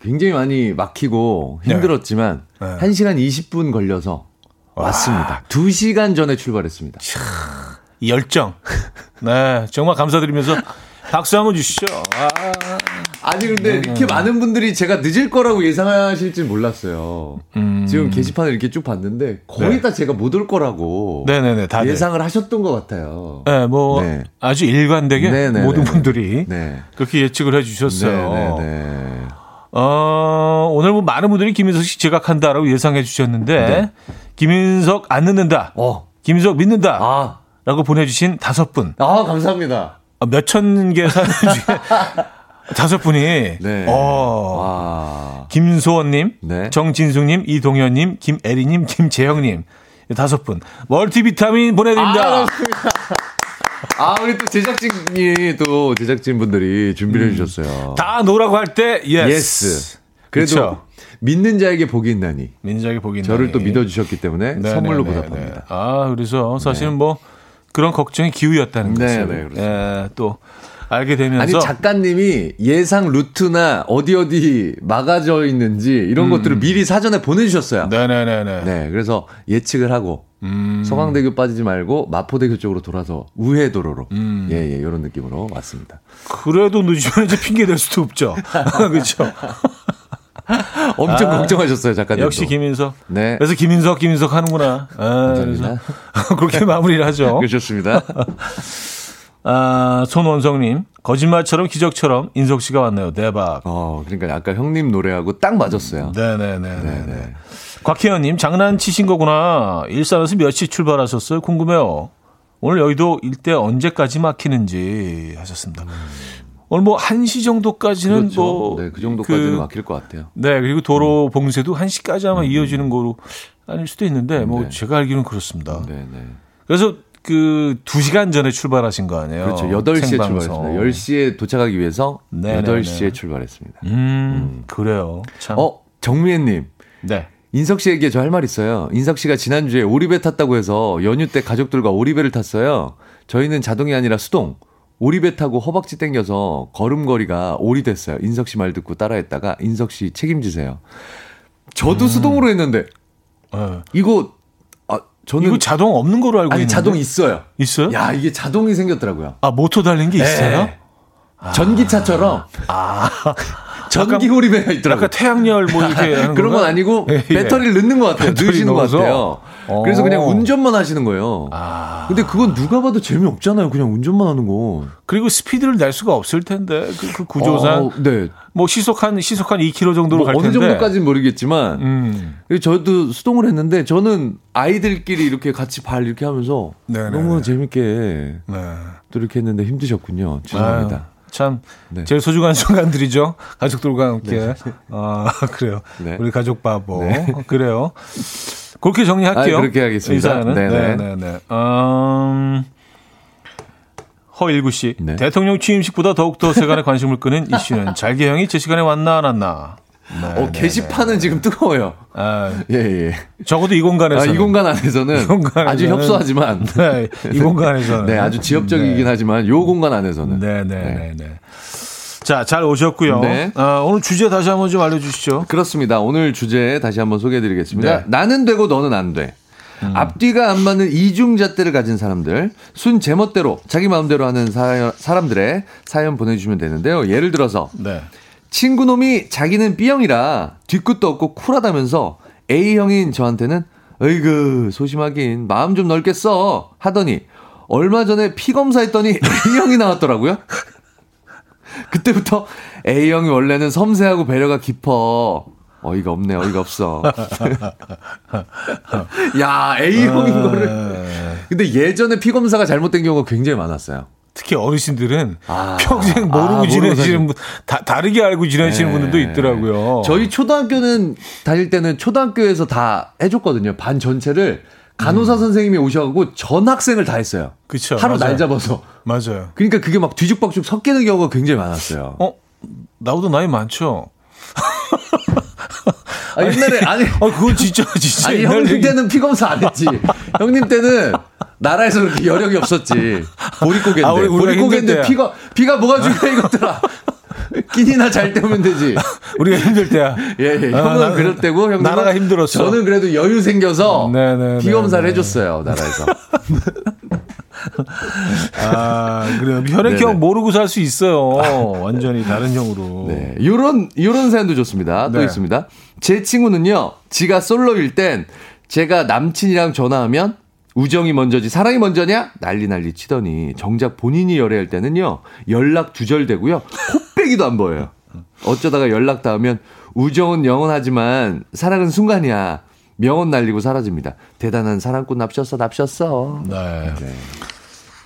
굉장히 많이 막히고 힘들었지만 네. 1시간 20분 걸려서 왔습니다. 2시간 전에 출발했습니다. 이 열정. 네, 정말 감사드리면서 박수 한번 주시죠. 아, 아니 근데 이렇게 많은 분들이 제가 늦을 거라고 예상하실 줄 몰랐어요. 지금 게시판을 이렇게 쭉 봤는데 거의 네. 다 제가 못 올 거라고 네네네, 다들. 예상을 하셨던 것 같아요. 네, 뭐 네. 아주 일관되게 네네네네. 모든 분들이 네. 그렇게 예측을 해주셨어요. 네네네. 어, 오늘 뭐 많은 분들이 김인석 씨 제각한다라고 예상해 주셨는데 네. 김인석 안 늦는다. 어. 김인석 믿는다. 아. 라고 보내주신 다섯 분. 아, 감사합니다. 몇천 개 사연 중에 다섯 분이. 네. 어, 와. 김소원님, 네. 정진숙님, 이동현님, 김애리님, 김재영님. 다섯 분. 멀티비타민 보내드립니다. 아, 우리 또 제작진이 또 제작진분들이 준비를 해주셨어요. 다 no라고 할 때, yes. yes. 그래도 그쵸. 믿는 자에게 복이 있나니. 민작이 보기 저를 또 믿어주셨기 때문에 네, 선물로 네, 네, 보답합니다. 네. 아, 그래서 사실은 뭐 그런 걱정이 기우였다는 네, 것을 네. 예, 또 알게 되면서 아니 작가님이 예상 루트나 어디 어디 막아져 있는지 이런 것들을 미리 사전에 보내주셨어요. 네. 음. 네네네 네. 그래서 예측을 하고 음. 서강대교 빠지지 말고 마포대교 쪽으로 돌아서 우회 도로로 음. 예 예 이런 느낌으로 왔습니다. 그래도 늦으면 이제 핑계 댈 수도 없죠. 그렇죠. 엄청 걱정하셨어요 작가님. 아, 역시 김인석. 네. 그래서 김인석, 김인석 하는구나. 아, 그래서. 그렇게 마무리를 하죠. 그렇습니다. 아, 손원성님. 거짓말처럼 기적처럼 인석 씨가 왔네요. 대박. 어 그러니까 아까 형님 노래하고 딱 맞았어요. 네네네네. 네. 곽혜연님, 장난치신 거구나. 일산에서 몇 시 출발하셨어요? 궁금해요. 오늘 여의도 일대 언제까지 막히는지 하셨습니다. 오늘 뭐 1시 정도까지는 음. 그렇죠. 뭐. 네, 그 정도까지는 그- 막힐 것 같아요. 네, 그리고 도로 봉쇄도 1시까지 아마 이어지는 거로 아닐 수도 있는데, 뭐 음. 네. 제가 알기로는 그렇습니다. 네, 네. 그래서 그 2시간 전에 출발하신 거 아니에요? 그렇죠. 8시에 생방송. 출발했습니다. 10시에 도착하기 위해서 네, 네, 8시에 네. 출발했습니다. 음, 그래요. 참. 어, 정미애님. 네. 인석 씨에게 저 할 말 있어요. 인석 씨가 지난주에 오리배 탔다고 해서 연휴 때 가족들과 오리배를 탔어요. 저희는 자동이 아니라 수동. 오리배 타고 허벅지 땡겨서 걸음걸이가 오리 됐어요. 인석 씨 말 듣고 따라했다가 인석 씨 책임지세요. 저도 수동으로 했는데 네. 이거 아 저는 이거 자동 없는 거로 알고 아니 있는데. 자동 있어요. 있어요? 야 이게 자동이 생겼더라고요. 아, 모터 달린 게 있어요? 네. 전기차처럼 전기 호리배가 있더라고요. 약간 태양열 뭐 이렇게 하는 그런 건? 아니고 예, 예. 배터리를 넣는 것 같아요. 넣으시는 것? 같아요. 어. 그래서 그냥 운전만 하시는 거예요. 아. 근데 그건 누가 봐도 재미없잖아요. 그냥 운전만 하는 거. 그리고 스피드를 낼 수가 없을 텐데 그, 그 구조상 어, 네. 뭐 시속 한 시속 한 2km 정도로 뭐갈 어느 텐데. 정도까지는 모르겠지만 음. 저도 수동을 했는데 저는 아이들끼리 이렇게 같이 발 이렇게 하면서 네네네. 너무 재밌게 네. 또 이렇게 했는데 힘드셨군요. 죄송합니다. 아유, 참 네. 제일 소중한 순간들이죠. 가족들과 함께. 아 그래요. 네. 우리 가족 바보. 네. 그래요. 그렇게 정리할게요. 아, 그렇게 하겠습니다. 이 사연은. 네네. 네네네. 음, 허일구 씨. 네. 대통령 취임식보다 더욱더 세간의 관심을 끄는 이슈는 잘개형이 제 시간에 왔나 안 왔나. 네, 어, 네, 게시판은 네, 지금 뜨거워요. 아, 예, 예. 적어도 이 공간에서. 아, 이 공간 안에서는. 이 공간에서는, 아주 협소하지만. 네, 이 공간에서는. 네, 아주 지역적이긴 하지만, 요 공간 안에서는. 네, 네, 네. 네. 자, 잘 오셨고요. 네. 어, 오늘 주제 다시 한번 좀 알려주시죠. 그렇습니다. 오늘 주제 다시 한번 소개해드리겠습니다. 네. 나는 되고 너는 안 돼. 음. 앞뒤가 안 맞는 이중잣대를 가진 사람들, 순 제멋대로 자기 마음대로 하는 사, 사람들의 사연 보내주시면 되는데요. 예를 들어서 네. 친구놈이 자기는 B형이라 뒤끝도 없고 쿨하다면서 A형인 저한테는 어이그 소심하긴 마음 좀 넓게 써 하더니 얼마 전에 피 검사했더니 A형이 나왔더라고요. 그때부터 A형이 원래는 섬세하고 배려가 깊어. 어이가 없네, 어이가 없어. 야, A형인 아... 거를. 근데 예전에 피 검사가 잘못된 경우가 굉장히 많았어요. 특히 어르신들은 아, 평생 모르고 아, 지내시는 분, 다, 다르게 알고 지내시는 네. 분들도 있더라고요. 저희 초등학교는 다닐 때는 초등학교에서 다 해줬거든요. 반 전체를 간호사 음. 선생님이 오셔가지고 전 학생을 다 했어요. 그쵸. 하루 맞아요. 날 잡아서. 맞아요. 그러니까 그게 막 뒤죽박죽 섞이는 경우가 굉장히 많았어요. 어? 나보다 나이 많죠? 아, 옛날에 아니 아 그건 진짜 진짜 아니 형님 때는 피 검사 안 했지. 형님 때는 나라에서 그렇게 여력이 없었지. 보릿고개인데. 아, 보릿고개인데 피가 피가 뭐가 중요해 이것들아. 끼니나 잘 때우면 되지. 우리가 힘들 때야. 예, 예. 아, 형은 아, 그럴 때고, 형님. 나라가 힘들었어. 저는 그래도 여유 생겨서. 네네. 피검사를 해줬어요, 나라에서. 아, 그래요. 혈액형 모르고 살 수 있어요. 완전히 다른 형으로. 네. 요런, 요런 사연도 좋습니다. 또 네. 있습니다. 제 친구는요, 지가 솔로일 땐 제가 남친이랑 전화하면 우정이 먼저지 사랑이 먼저냐? 난리 난리 치더니 정작 본인이 열애할 때는요, 연락 두절되고요, 코빼기도 안 보여요. 어쩌다가 연락 닿으면 우정은 영원하지만 사랑은 순간이야. 명언 날리고 사라집니다. 대단한 사랑꾼 납셨어, 납셨어. 네. 네.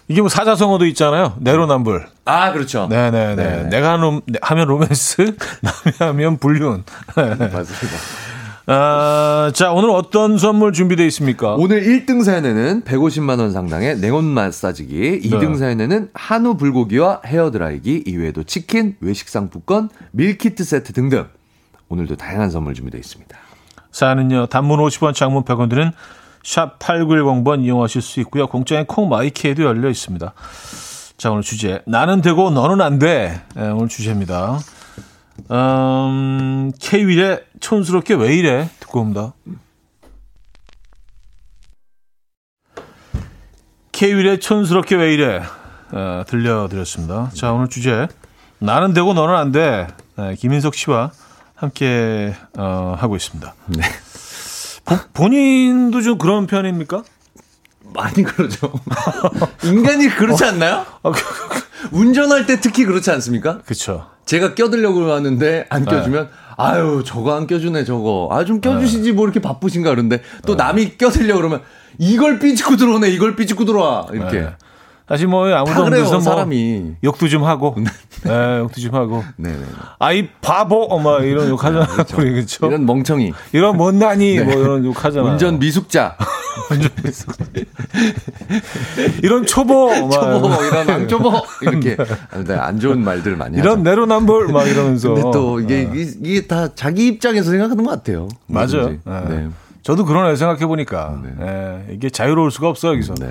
이게 뭐 사자성어도 있잖아요. 내로남불. 아, 그렇죠. 네네네. 네 내가 하면, 하면 로맨스, 남이 하면 불륜. 맞습니다. 아, 자, 오늘 어떤 선물 준비되어 있습니까? 오늘 1등 사연에는 150만원 상당의 냉온 마사지기, 2등 네. 사연에는 한우 불고기와 헤어드라이기, 이외에도 치킨, 외식 상품권, 밀키트 세트 등등. 오늘도 다양한 선물 준비되어 있습니다. 사연은요, 단문 50원, 장문 100원 드는 샵 8910번 이용하실 수 있고요. 공짜인 콩 마이키에도 열려 있습니다. 자, 오늘 주제. 나는 되고 너는 안 돼. 네, 오늘 주제입니다. 음, K-윌의 촌스럽게 왜 이래? 듣고 옵니다. K-윌의 촌스럽게 왜 이래? 어, 들려드렸습니다. 자, 오늘 주제. 나는 되고 너는 안 돼. 네, 김인석 씨와 함께 어, 하고 있습니다. 네. 보, 본인도 좀 그런 편입니까? 많이 그러죠. 인간이 그렇지 않나요? 어. 운전할 때 특히 그렇지 않습니까? 그렇죠. 제가 껴들려고 하는데 안 네. 껴주면 네. 아유 저거 안 껴주네 저거 아 좀 껴주시지 뭐 이렇게 바쁘신가 그런데 또 네. 남이 껴들려 그러면 이걸 삐집고 들어오네 이걸 삐집고 들어와 이렇게 네. 사실 뭐 아무도 없는 뭐 사람이 욕도 좀 하고, 네, 네 욕도 좀 하고. 네, 네. 아이 바보, 어마 이런 욕 하잖아. 네, 그렇죠. 그렇죠. 이런 멍청이, 이런 못난이, 네. 뭐 이런 욕 하잖아. 운전 미숙자, 운전 미숙. 이런 초보, 초보, 막. 이런 앙초보 이렇게 네, 안 좋은 말들 많이 이런 내로남불 막 이러면서. 근데 또 이게 어. 이게 다 자기 입장에서 생각하는 것 같아요. 맞아요. 네. 저도 그러네요 생각해 보니까 네. 이게 자유로울 수가 없어 여기서. 네.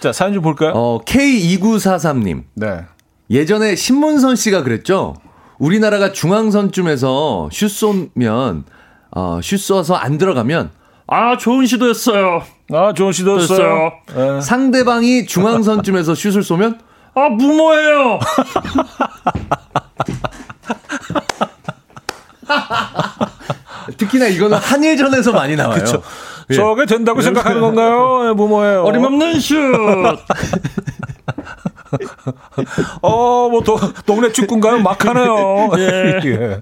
자, 사연 좀 볼까요? 어, K2943님. 네. 예전에 신문선 씨가 그랬죠? 우리나라가 중앙선쯤에서 슛 쏘면, 어, 슛 쏘아서 안 들어가면, 아, 좋은 시도였어요. 아, 좋은 시도였어요. 네. 상대방이 중앙선쯤에서 슛을 쏘면, 아, 무모해요. 특히나 이거는 한일전에서 많이 나와요. 그쵸. 예. 저게 된다고 생각하는 건가요? 뭐뭐예요? 어림없는 슛. 어, 뭐, 도, 동네 축구인가요? 막 하네요. 예. 예.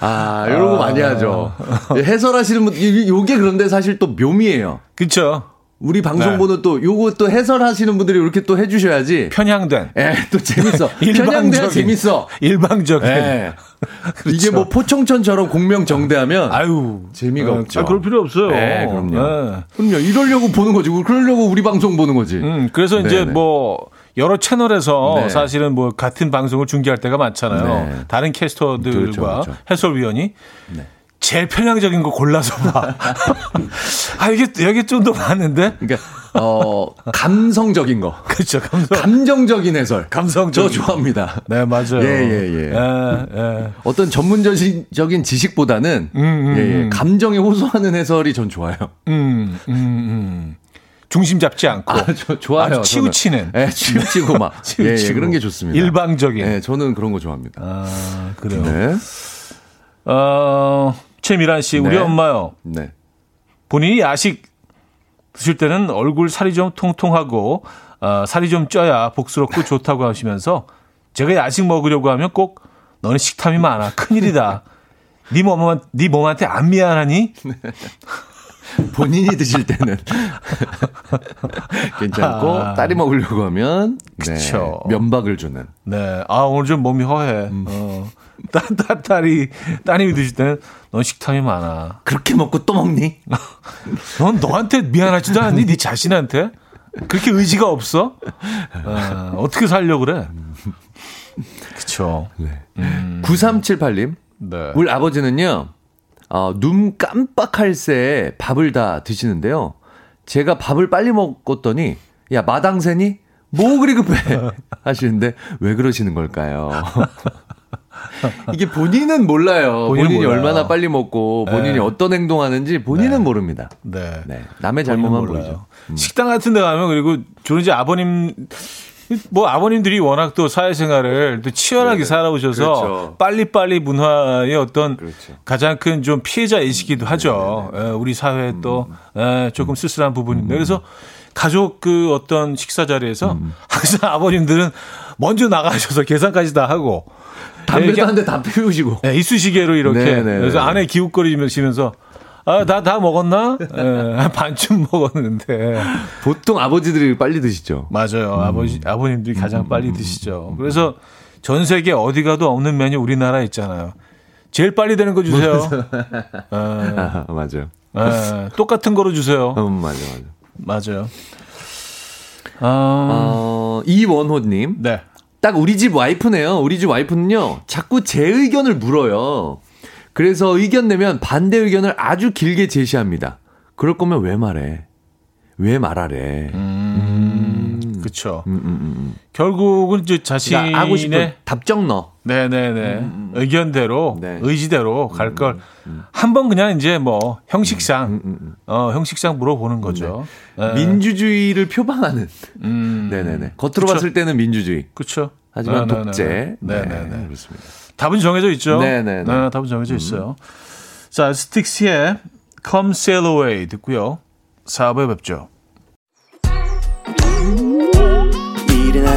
아, 이런 거 아. 많이 하죠. 해설하시는 분, 요게 그런데 사실 또 묘미예요. 그쵸. 우리 방송 네. 보는 또 요거 또 해설하시는 분들이 이렇게 또 해주셔야지 편향된. 예, 또 재밌어. 편향된 재밌어. 일방적인. 예. 그렇죠. 이게 뭐 포청천처럼 공명정대하면 아유 재미가 네, 없죠. 아, 그럴 필요 없어요. 네, 그럼요. 네. 그럼요. 이러려고 보는 거지. 그러려고 우리 방송 보는 거지. 음, 그래서 네네. 이제 뭐 여러 채널에서 네. 사실은 뭐 같은 방송을 중계할 때가 많잖아요. 네. 다른 캐스터들과 그렇죠, 그렇죠. 해설위원이 네. 제일 편향적인 거 골라서 봐. 아, 이게, 여기 좀 더 많은데? 그러니까, 어, 감성적인 거. 그렇죠, 감성. 감정적인 해설. 감성적. 저 좋아합니다. 네, 맞아요. 예, 예, 예. 예, 예. 어떤 전문적인 지식보다는, 음, 음, 예, 예. 음. 감정에 호소하는 해설이 전 좋아요. 음, 음, 음. 중심 잡지 않고. 아, 저, 좋아요. 치우치는. 예, 치우치고 막. 치우치고. 예, 예, 그런 게 좋습니다. 일방적인. 예, 저는 그런 거 좋아합니다. 아, 그래요. 네. 어, 최미란 씨, 네. 우리 엄마요. 네. 본인이 야식 드실 때는 얼굴 살이 좀 통통하고 어, 살이 좀 쪄야 복스럽고 좋다고 하시면서 제가 야식 먹으려고 하면 꼭 너는 식탐이 많아 큰일이다. 네 몸한 네 몸한테 안 미안하니? 본인이 드실 때는 괜찮고 아, 딸이 먹으려고 하면 네, 면박을 주는. 네. 아 오늘 좀 몸이 허해. 음. 어. 딸, 딸, 딸이, 따님이 드실 때는 넌 식탐이 많아. 그렇게 먹고 또 먹니? 넌 너한테 미안하지도 않니? 네 자신한테? 그렇게 의지가 없어? 어, 어떻게 살려고 그래? 그쵸. 네. 음. 9378님. 네. 우리 아버지는요, 어, 눈 깜빡할 새 밥을 다 드시는데요. 제가 밥을 빨리 먹었더니, 야, 마당새니? 뭐 그리 급해? 하시는데, 왜 그러시는 걸까요? 이게 본인은 몰라요. 본인이 몰라요. 얼마나 빨리 먹고 본인이 네. 어떤 행동하는지 본인은 네. 모릅니다. 네. 네. 남의 잘못만 보이죠. 음. 식당 같은 데 가면 그리고 주로 이제 아버님 뭐 아버님들이 워낙 또 사회생활을 또 치열하게 네 살아오셔서 그렇죠. 빨리빨리 문화의 어떤 그렇죠. 가장 큰 좀 피해자이시기도 하죠. 에, 네, 네, 우리 사회에 또 음. 에, 조금 쓸쓸한 부분인데 음. 그래서 가족 그 어떤 식사 자리에서 음. 항상 아버님들은 먼저 나가셔서 계산까지 다 하고 담배도 한 대 다 피우시고. 네, 이쑤시개로 이렇게. 네네 네, 그래서 네. 안에 기웃거리면서 아, 다, 다 먹었나? 예, 반쯤 먹었는데. 보통 아버지들이 빨리 드시죠. 맞아요. 음. 아버지, 아버님들이 가장 빨리 음. 드시죠. 그래서 전 세계 어디 가도 없는 메뉴 우리나라에 있잖아요. 제일 빨리 되는 거 주세요. 예. 아, 맞아요. 예, 똑같은 거로 주세요. 음, 맞아, 맞아. 맞아요. 어, 어 이원호님. 네. 딱 우리 집 와이프네요. 우리 집 와이프는요, 자꾸 제 의견을 물어요. 그래서 의견 내면 반대 의견을 아주 길게 제시합니다. 그럴 거면 왜 말해? 왜 말하래? 음, 음. 그쵸. 음, 음, 음, 음. 결국은 이제 자신의 그러니까 하고 싶은 답정 넣어. 네네네. 음, 의견대로, 네. 의지대로 갈 걸. 한 번 그냥 이제 뭐 형식상, 어, 형식상 물어보는 거죠. 네. 네. 민주주의를 표방하는. 네네네. 겉으로 그쵸. 봤을 때는 민주주의. 그쵸. 하지만 네네네. 독재. 네네네. 네, 그렇습니다. 답은 정해져 있죠. 네네네. 네, 답은 정해져 있어요. 자, 스틱스의 Come Sail Away 듣고요. 4부에 뵙죠.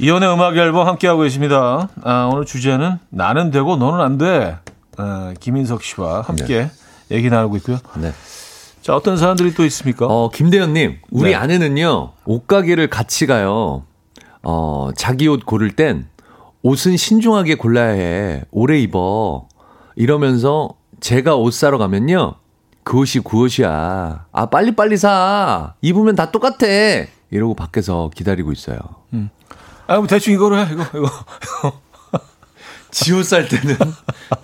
이연의 음악 앨범 함께하고 계십니다. 아, 오늘 주제는 나는 되고 너는 안 돼. 아, 김인석 씨와 함께 네. 얘기 나누고 있고요. 네. 자, 어떤 사람들이 또 있습니까? 어, 김대현님, 우리 네. 아내는요, 옷가게를 같이 가요. 어, 자기 옷 고를 땐 옷은 신중하게 골라야 해. 오래 입어. 이러면서 제가 옷 사러 가면요, 그 옷이 그 옷이야. 아, 빨리빨리 사. 입으면 다 똑같아. 이러고 밖에서 기다리고 있어요. 음. 아, 뭐 대충 이거로 해. 이거, 이거. 지옷 살 때는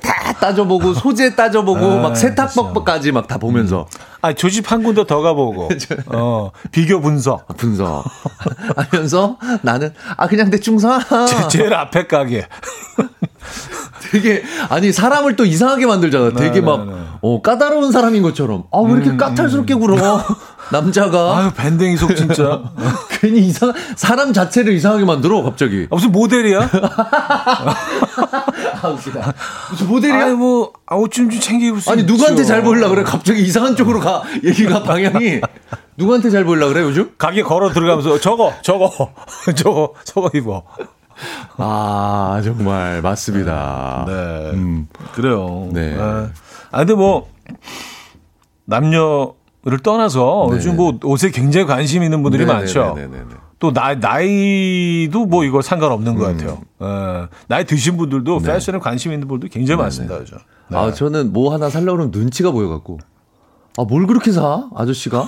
다 따져보고 소재 따져보고 아, 막 세탁법까지 막 다 보면서. 아 조집 한 군데 더 가보고. 어 비교 분석. 아, 분석. 하면서 나는 아 그냥 대충 사. 제, 제일 앞에 가게. 되게 아니 사람을 또 이상하게 만들잖아. 네, 되게 막 네, 네. 어, 까다로운 사람인 것처럼. 아 왜 이렇게 음, 까탈스럽게 굴어 남자가 아유 밴댕이 속 진짜 괜히 이상 사람 자체를 이상하게 만들어 갑자기 아, 무슨 모델이야? 아 웃기다 무슨 모델이야? 아니 뭐 옷좀 좀 챙기고 아니 누구한테 있죠. 잘 보일라 그래 갑자기 이상한 쪽으로 가 얘기가 방향이 누구한테 잘 보일라 그래 요즘? 가게 걸어 들어가면서 저거 저거 저거 저거 입어 아, 정말 맞습니다. 네. 음. 그래요. 네. 아, 근데 뭐 남녀 를 떠나서 네네. 요즘 뭐 옷에 굉장히 관심 있는 분들이 많죠. 네네네네. 또 나, 나이도 뭐 이거 상관없는 것 같아요. 어, 나이 드신 분들도 패션에 관심 있는 분들도 굉장히 많습니다. 요즘. 네. 아, 저는 뭐 하나 살려고 그러면 눈치가 보여갖고. 아, 뭘 그렇게 사? 아저씨가?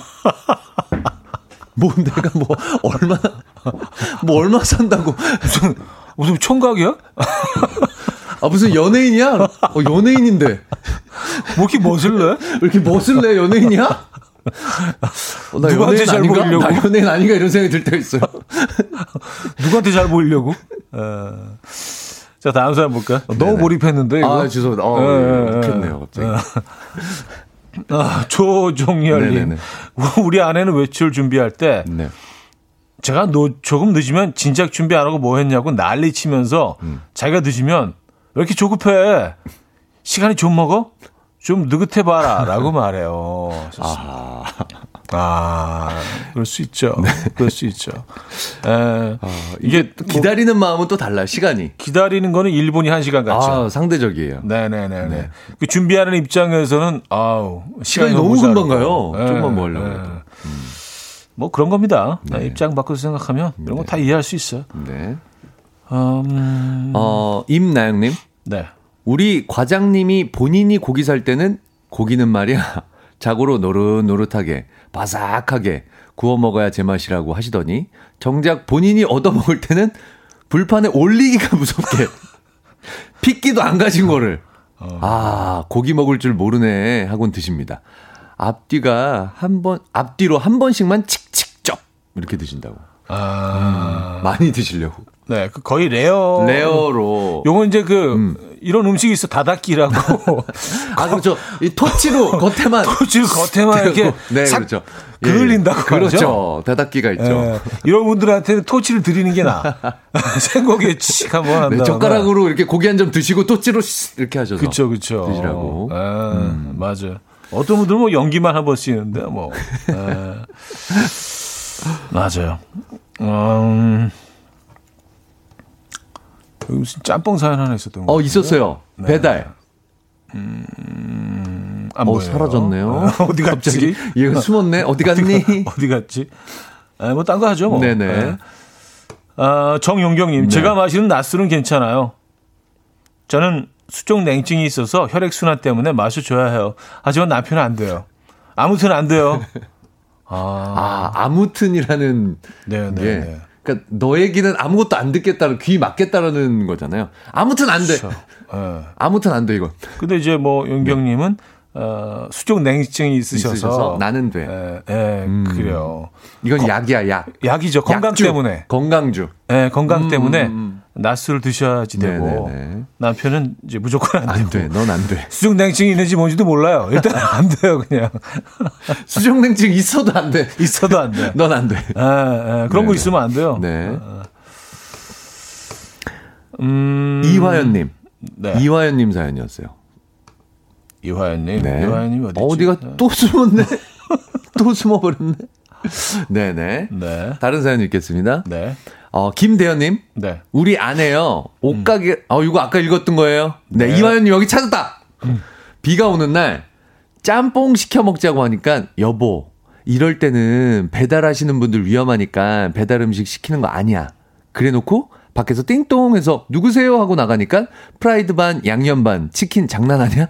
뭐 내가 뭐 얼마나, 뭐 얼마 산다고. 무슨, 무슨 총각이야? 아, 무슨 연예인이야? 어, 연예인인데. 뭐 이렇게 멋을 내? 왜 이렇게 멋을 내 연예인이야? 어, 나 누구한테 잘 아닌가? 보이려고? 나 연예인 아닌가 이런 생각이 들 때가 있어요. 누구한테 잘 보이려고? 어. 자, 다음 사람 볼까요? 너무 네네. 몰입했는데, 이거. 아, 죄송합니다. 어, 예, 예, 웃겼네요, 갑자기. 아, 조종열님. 우리 아내는 외출 준비할 때 네. 제가 노, 조금 늦으면 진작 준비 안 하고 뭐 했냐고 난리 치면서 음. 자기가 늦으면 왜 이렇게 조급해? 시간이 좀 먹어? 좀 느긋해 봐라. 라고 말해요. 아, 아, 그럴 수 있죠. 그럴 수 있죠. 에, 네. 아, 이게 또 기다리는 마음은 또 달라요, 시간이. 기다리는 거는 1분이 1시간 같죠. 아, 상대적이에요. 네네네네. 네. 그 준비하는 입장에서는, 아우, 시간이 너무 금방 가요. 좀만 뭐 하려고 해도. 뭐 그런 겁니다. 네. 입장 바꿔서 생각하면 이런 거 다 이해할 수 있어요. 네. 음, 어, 임나영님. 네. 우리 과장님이 본인이 고기 살 때는 고기는 말이야 자고로 노릇노릇하게 바삭하게 구워 먹어야 제맛이라고 하시더니 정작 본인이 얻어 먹을 때는 불판에 올리기가 무섭게 핏기도 안 가진 거를 아 고기 먹을 줄 모르네 하곤 드십니다. 앞뒤가 한 번 앞뒤로 한 번씩만 칙칙쩍 이렇게 드신다고 아, 많이 드시려고 네. 그 거의 rare. rare로 요거 이제 그, 이런 음식이 있어. 다다끼라고. 아 그렇죠 이 토치로 겉에만 토질 겉에만 이렇게 네, 싹 그렇죠. 그을린다고 그렇죠. 하죠? 다다끼가 있죠. 예, 이런 분들한테는 토치를 드리는 게 나아. 생고기에 칙 한번 한 네. 젓가락으로 이렇게 고기 한 점 드시고 토치로 씩 이렇게 하셔서. 그쵸, 그쵸. 드시라고. 아, 맞아. 어떤 분들은 뭐 연기만 한 번 쓰는데, 뭐. 아, 맞아요. 음, 여기 무슨 짬뽕 사연 하나 있었던 거. 어 있었어요. 배달. 안어 보여요. 사라졌네요. 아, 어디 갔지? 얘가 숨었네. 어디 갔니? 어디 갔지? 아, 뭐, 딴 거 하죠, 뭐. 네네. 예. 아, 정용경님, 네. 제가 마시는 낮술은 괜찮아요. 저는 수족 냉증이 있어서 혈액순환 때문에 마셔 줘야 해요. 하지만 남편은 안 돼요. 아무튼 안 돼요. 아, 아 아무튼이라는 네, 네, 게. 네. 그러니까 너 얘기는 아무것도 안 듣겠다는 귀 막겠다라는 거잖아요. 아무튼 안 돼. 그렇죠. 예. 아무튼 안 돼 이건. 근데 이제 뭐, 용경님은, 어, 수족 냉증이 있으셔서. 있으셔서 나는 돼. 예, 예, 그래요. 이건 약이야 약. 약이죠. 건강 약주. 때문에. 건강주. 예, 건강 음, 때문에 음, 낮술을 드셔야지 되고 네네네. 남편은 이제 무조건 안 안 돼. 넌 안 돼. 수중 냉증이 있는지 뭔지도 몰라요. 일단 안 돼요, 그냥 수족냉증 있어도 안 돼. 있어도 안 돼. 넌 안 돼. 예, 예, 그런 거 네네. 있으면 안 돼요. 네. 음, 이화연님. 네. 이화연님 사연이었어요. 이화연님, 네. 이화연님 어디 어디가 또 숨었네? 또 숨어버렸네? 네네. 네, 다른 사연 읽겠습니다. 네, 어, 김대현님. 네. 우리 아내요. 옷가게, 어, 이거 아까 읽었던 거예요. 네, 네. 이화연님 여기 찾았다! 비가 오는 날, 짬뽕 시켜 먹자고 하니까, 여보, 이럴 때는 배달하시는 분들 위험하니까 배달 음식 시키는 거 아니야. 그래 놓고, 밖에서 띵동 해서 누구세요? 하고 나가니까, 프라이드 반, 양념 반, 치킨 장난 아니야?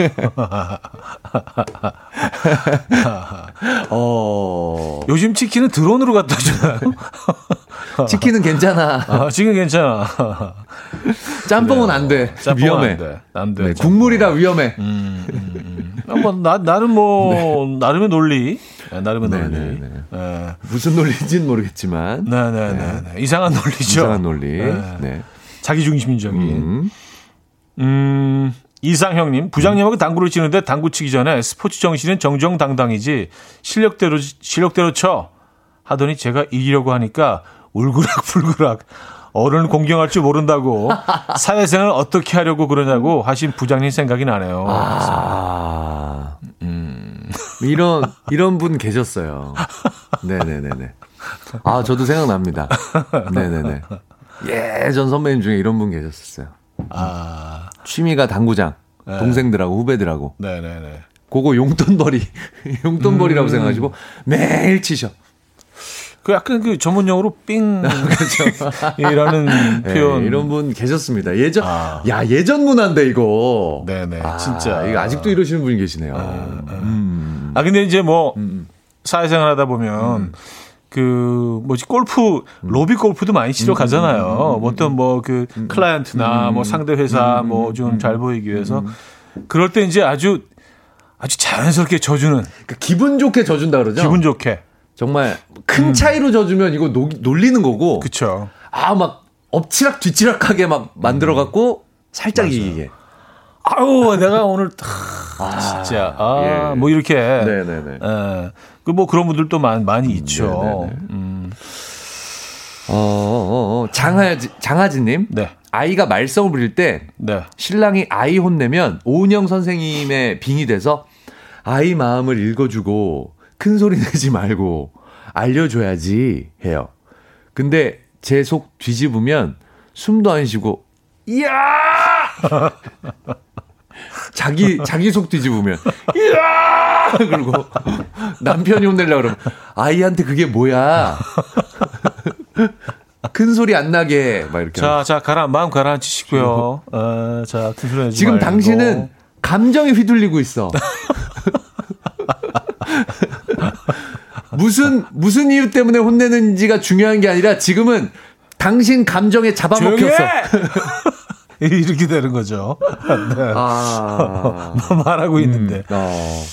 어, 요즘 치킨은 드론으로 갖다 주나요? 치킨은 괜찮아. 아, 지금 괜찮아. 짬뽕은 안 돼. 짬뽕은 위험해. 안 돼. 안 돼. 네. 국물이라 위험해. 아, 뭐, 나, 나름 뭐, 나름의 논리. 네, 나름의 네, 논리. 네, 네. 네. 무슨 논리인지는 모르겠지만. 네, 네, 네, 네. 이상한 논리죠. 이상한 논리. 네. 네. 자기 중심적인. 음. 음. 이상형님, 부장님하고 당구를 치는데 당구 치기 전에 스포츠 정신은 정정당당이지 실력대로 실력대로 쳐 하더니 제가 이기려고 하니까 울그락불그락 어른을 공경할 줄 모른다고 사회생활 어떻게 하려고 그러냐고 하신 부장님 생각이 나네요. 아. 이런, 이런 분 계셨어요. 네네네네. 아, 저도 생각납니다. 네네네. 예전 선배님 중에 이런 분 계셨었어요. 아, 취미가 당구장. 네. 동생들하고 후배들하고. 네네 네. 그거 용돈벌이, 용돈벌이라고 음. 생각하시고 매일 치셔. 그 약간 그 전문용어로 삥. 이라는 네, 표현. 이런 분 계셨습니다. 예전, 아. 야, 예전 문화인데, 이거. 네네, 아, 진짜. 이거 아직도 이러시는 분이 계시네요. 음. 아, 근데 이제 뭐, 음. 사회생활 하다 보면, 그, 뭐지, 골프, 로비 골프도 많이 치러 가잖아요. 어떤 뭐, 그, 클라이언트나 뭐 상대 회사 뭐 좀 잘 보이기 위해서. 그럴 때 이제 아주, 아주 자연스럽게 져주는, 그러니까 기분 좋게 져준다 그러죠? 기분 좋게. 정말 큰 차이로 져주면 이거 노, 놀리는 거고. 그쵸. 아, 막 엎치락 뒤치락하게 막 만들어 갖고 살짝 이기게. 아우, 내가 오늘, 아, 진짜, 아, 예. 뭐 이렇게. 네네네. 예. 그뭐 그런 분들도 많이, 많이 있죠. 네네네. 음, 어, 어, 어. 장하지, 장하지님. 네. 아이가 말썽을 부릴 때 네. 신랑이 아이 혼내면 오은영 선생님의 빙이 돼서 아이 마음을 읽어주고 큰 소리 내지 말고 알려줘야지 해요. 근데 제 속 뒤집으면 숨도 안 쉬고 이야 자기 자기 속 뒤집으면 이야 그리고 남편이 혼내려 그러면 아이한테 그게 뭐야 큰 소리 안 나게 막 이렇게 자, 자, 가라, 마음 가라앉히시고요. 어, 자, 지금 말고. 당신은 감정에 휘둘리고 있어. 무슨 무슨 이유 때문에 혼내는지가 중요한 게 아니라 지금은 당신 감정에 잡아먹혔어. 해! 이렇게 되는 거죠. 네. 아, 말하고 있는데. 어.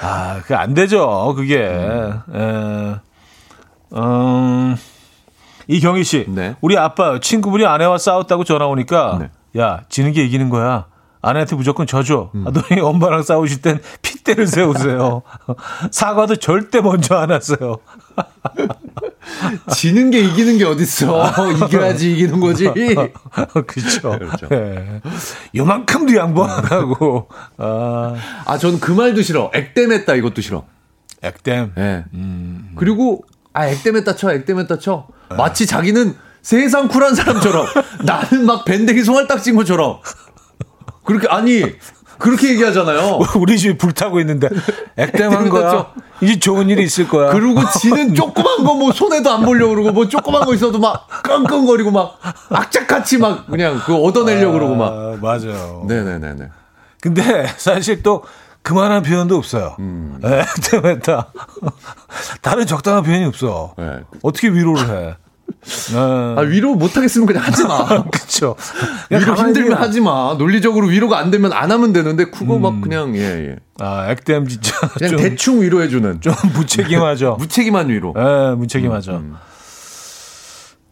아, 그 안 되죠. 그게. 음. 에, 음, 이경희 씨. 네. 우리 아빠 친구분이 아내와 싸웠다고 전화 오니까 네. 야, 지는 게 이기는 거야. 아내한테 무조건 져줘. 음. 하더니 엄마랑 싸우실 땐 핏대를 세우세요. 사과도 절대 먼저 안 하세요. 지는 게 이기는 게 어딨어. 이겨야지 이기는 거지. 그렇죠. 그렇죠. 예. 요만큼도 양보 안 하고. 아, 아, 전그 말도 싫어. 액땜했다 이것도 싫어. 액땜. 예. 음. 그리고 아 액땜했다 쳐, 액땜했다 쳐. 마치 자기는 세상 쿨한 사람처럼 나는 막 밴댕이 송알딱 찐 것처럼. 그렇게 아니 그렇게 얘기하잖아요. 우리 집이 불타고 있는데 액땜한 액땜 거야. 같죠? 이제 좋은 일이 있을 거야. 그리고 지는 조그만 거 뭐 손에도 안 보려고 그러고 뭐 조그만 거 있어도 막 끙끙거리고 막 악착같이 막 그냥 그 얻어내려고 그러고 막. 아, 맞아요. 네네네네. 근데 사실 또 그만한 표현도 없어요. 음. 예, 액땜했다. 다른 적당한 표현이 없어. 네. 어떻게 위로를 해? 아, 위로 못하겠으면 그냥 하지 마. 그렇죠. 위로 힘들면 하지 마. 논리적으로 위로가 안 되면 안 하면 되는데 그거 음. 막 그냥 예 예. 아, 액땜 진짜 그냥 좀, 대충 위로해주는 좀 무책임하죠. 무책임한 위로. 예, 무책임하죠. 음,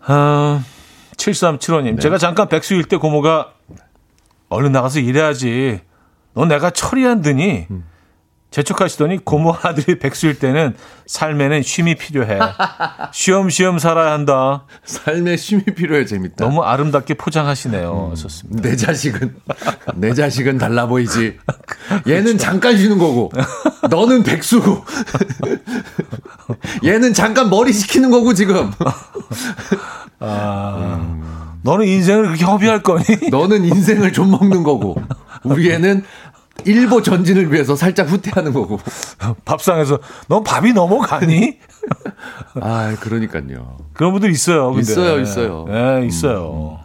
아, 7375님. 네. 제가 잠깐 백수일 때 고모가 얼른 나가서 일해야지. 너 내가 처리한 드니 음. 재촉하시더니 고모 아들이 백수일 때는 삶에는 쉼이 필요해. 쉬엄쉬엄 살아야 한다. 삶에 쉼이 필요해 재밌다. 너무 아름답게 포장하시네요. 좋습니다. 내 자식은 내 자식은 달라 보이지. 얘는 잠깐 쉬는 거고, 너는 백수고. 얘는 잠깐 머리 식히는 거고 지금. 아, 너는 인생을 그렇게 허비할 거니? 너는 인생을 좀 먹는 거고, 우리 애는 일보 전진을 위해서 살짝 후퇴하는 거고. 밥상에서 넌 밥이 넘어가니? 아, 그러니까요. 그런 분들 있어요. 근데. 있어요, 있어요. 네, 있어요.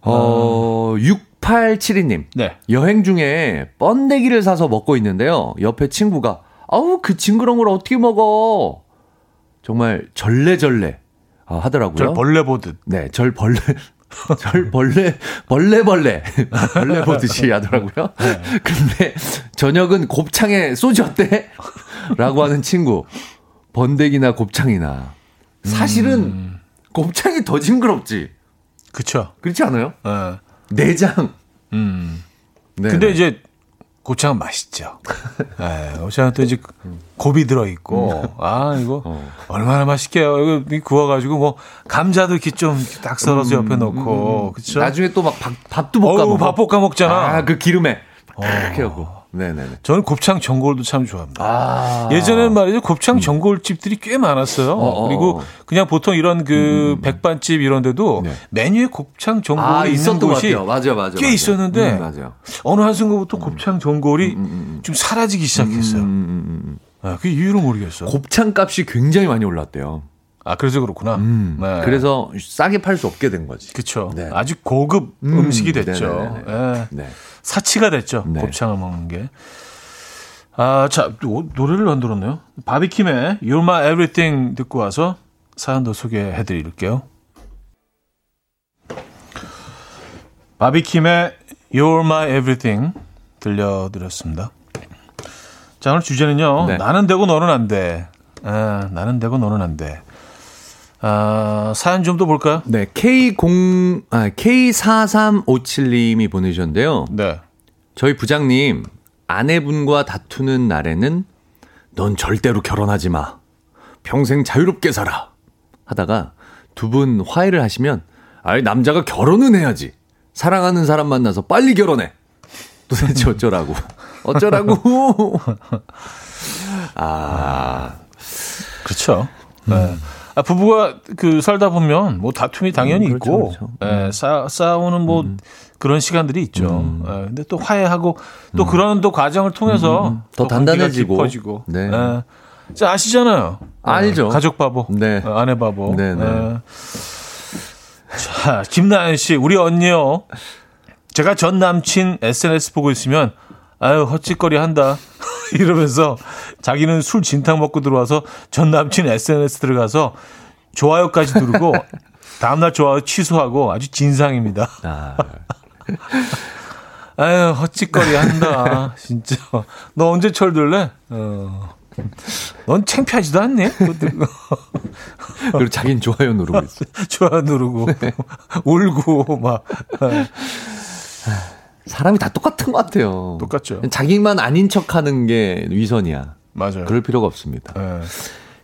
어, 6872님. 네. 여행 중에 번데기를 사서 먹고 있는데요. 옆에 친구가, 아우, 그 징그러운 걸 어떻게 먹어? 정말 절레절레 아, 하더라고요. 절 벌레 보듯. 네, 절 벌레. 절 벌레, 벌레 벌레. 벌레 보듯이 하더라고요. 근데 저녁은 곱창에 소주 어때? 라고 하는 친구. 번데기나 곱창이나. 사실은 곱창이 더 징그럽지. 그쵸. 그렇지 않아요? 예. 내장. 음. 네. 근데 이제 곱창은 맛있죠. 예, 곱창은 또 이제 곱이 들어있고, 아, 이거 어. 얼마나 맛있게요. 이거 구워가지고 뭐, 감자도 이렇게 좀 딱 썰어서 옆에 놓고, 그쵸? 나중에 또막 밥도 볶아 먹어. 밥 볶아 먹잖아. 아, 그 기름에. 이렇게 하고. 네네네. 저는 곱창 전골도 참 좋아합니다. 아. 예전엔 말이죠 곱창 전골집들이 꽤 많았어요. 어, 어, 그리고 어. 그냥 보통 이런 그 백반집 이런데도 네. 메뉴에 곱창 전골이 아, 있는 곳이. 맞아, 맞아. 꽤 맞아. 있었는데 음, 맞아요. 어느 한 순간부터 곱창 전골이 좀 사라지기 시작했어요. 음, 음, 음. 아, 그 이유를 모르겠어. 곱창 값이 굉장히 많이 올랐대요. 아 그래서 그렇구나. 음. 네. 그래서 싸게 팔 수 없게 된 거지. 그렇죠. 네. 아주 고급 음, 음, 식이 됐죠. 네네네. 예. 네. 사치가 됐죠. 네. 곱창을 먹는 게. 아, 자, 또 노래를 안 들었네요. 바비킴의 You're My Everything 듣고 와서 사연도 소개해 드릴게요. 바비킴의 You're My Everything 들려드렸습니다. 자, 오늘 주제는요. 네. 나는 되고 너는 안 돼. 아, 나는 되고 너는 안 돼. 아, 사연 좀 더 볼까요? 네, K0, 아, K4357님이 보내주셨는데요. 네. 저희 부장님, 아내분과 다투는 날에는 넌 절대로 결혼하지 마. 평생 자유롭게 살아. 하다가 두 분 화해를 하시면, 아이, 남자가 결혼은 해야지. 사랑하는 사람 만나서 빨리 결혼해. 도대체 어쩌라고. 어쩌라고. 아, 그렇죠. 네. 아, 부부가 그 살다 보면 뭐 다툼이 당연히 음, 그렇죠, 있고, 그렇죠. 예, 싸, 싸우는 뭐 그런 시간들이 있죠. 예, 근데 또 화해하고 또 그런 또 과정을 통해서 음, 더또 관계가 단단해지고. 깊어지고. 네. 예. 자, 아시잖아요. 알죠. 예, 가족 바보. 네. 어, 아내 바보. 네, 네. 예. 자, 김나연 씨, 우리 언니요. 제가 전 남친 SNS 보고 있으면 아유 헛짓거리 한다 이러면서 자기는 술 진탕 먹고 들어와서 전 남친 SNS 들어가서 좋아요까지 누르고 다음날 좋아요 취소하고 아주 진상입니다. 아, 아유 헛짓거리 한다 진짜. 너 언제 철들래? 어. 넌 창피하지도 않니? 그리고 자기는 좋아요 누르고 있어. 좋아요 누르고 울고 막 사람이 다 똑같은 것 같아요. 똑같죠. 자기만 아닌 척 하는 게 위선이야. 맞아요. 그럴 필요가 없습니다. 예.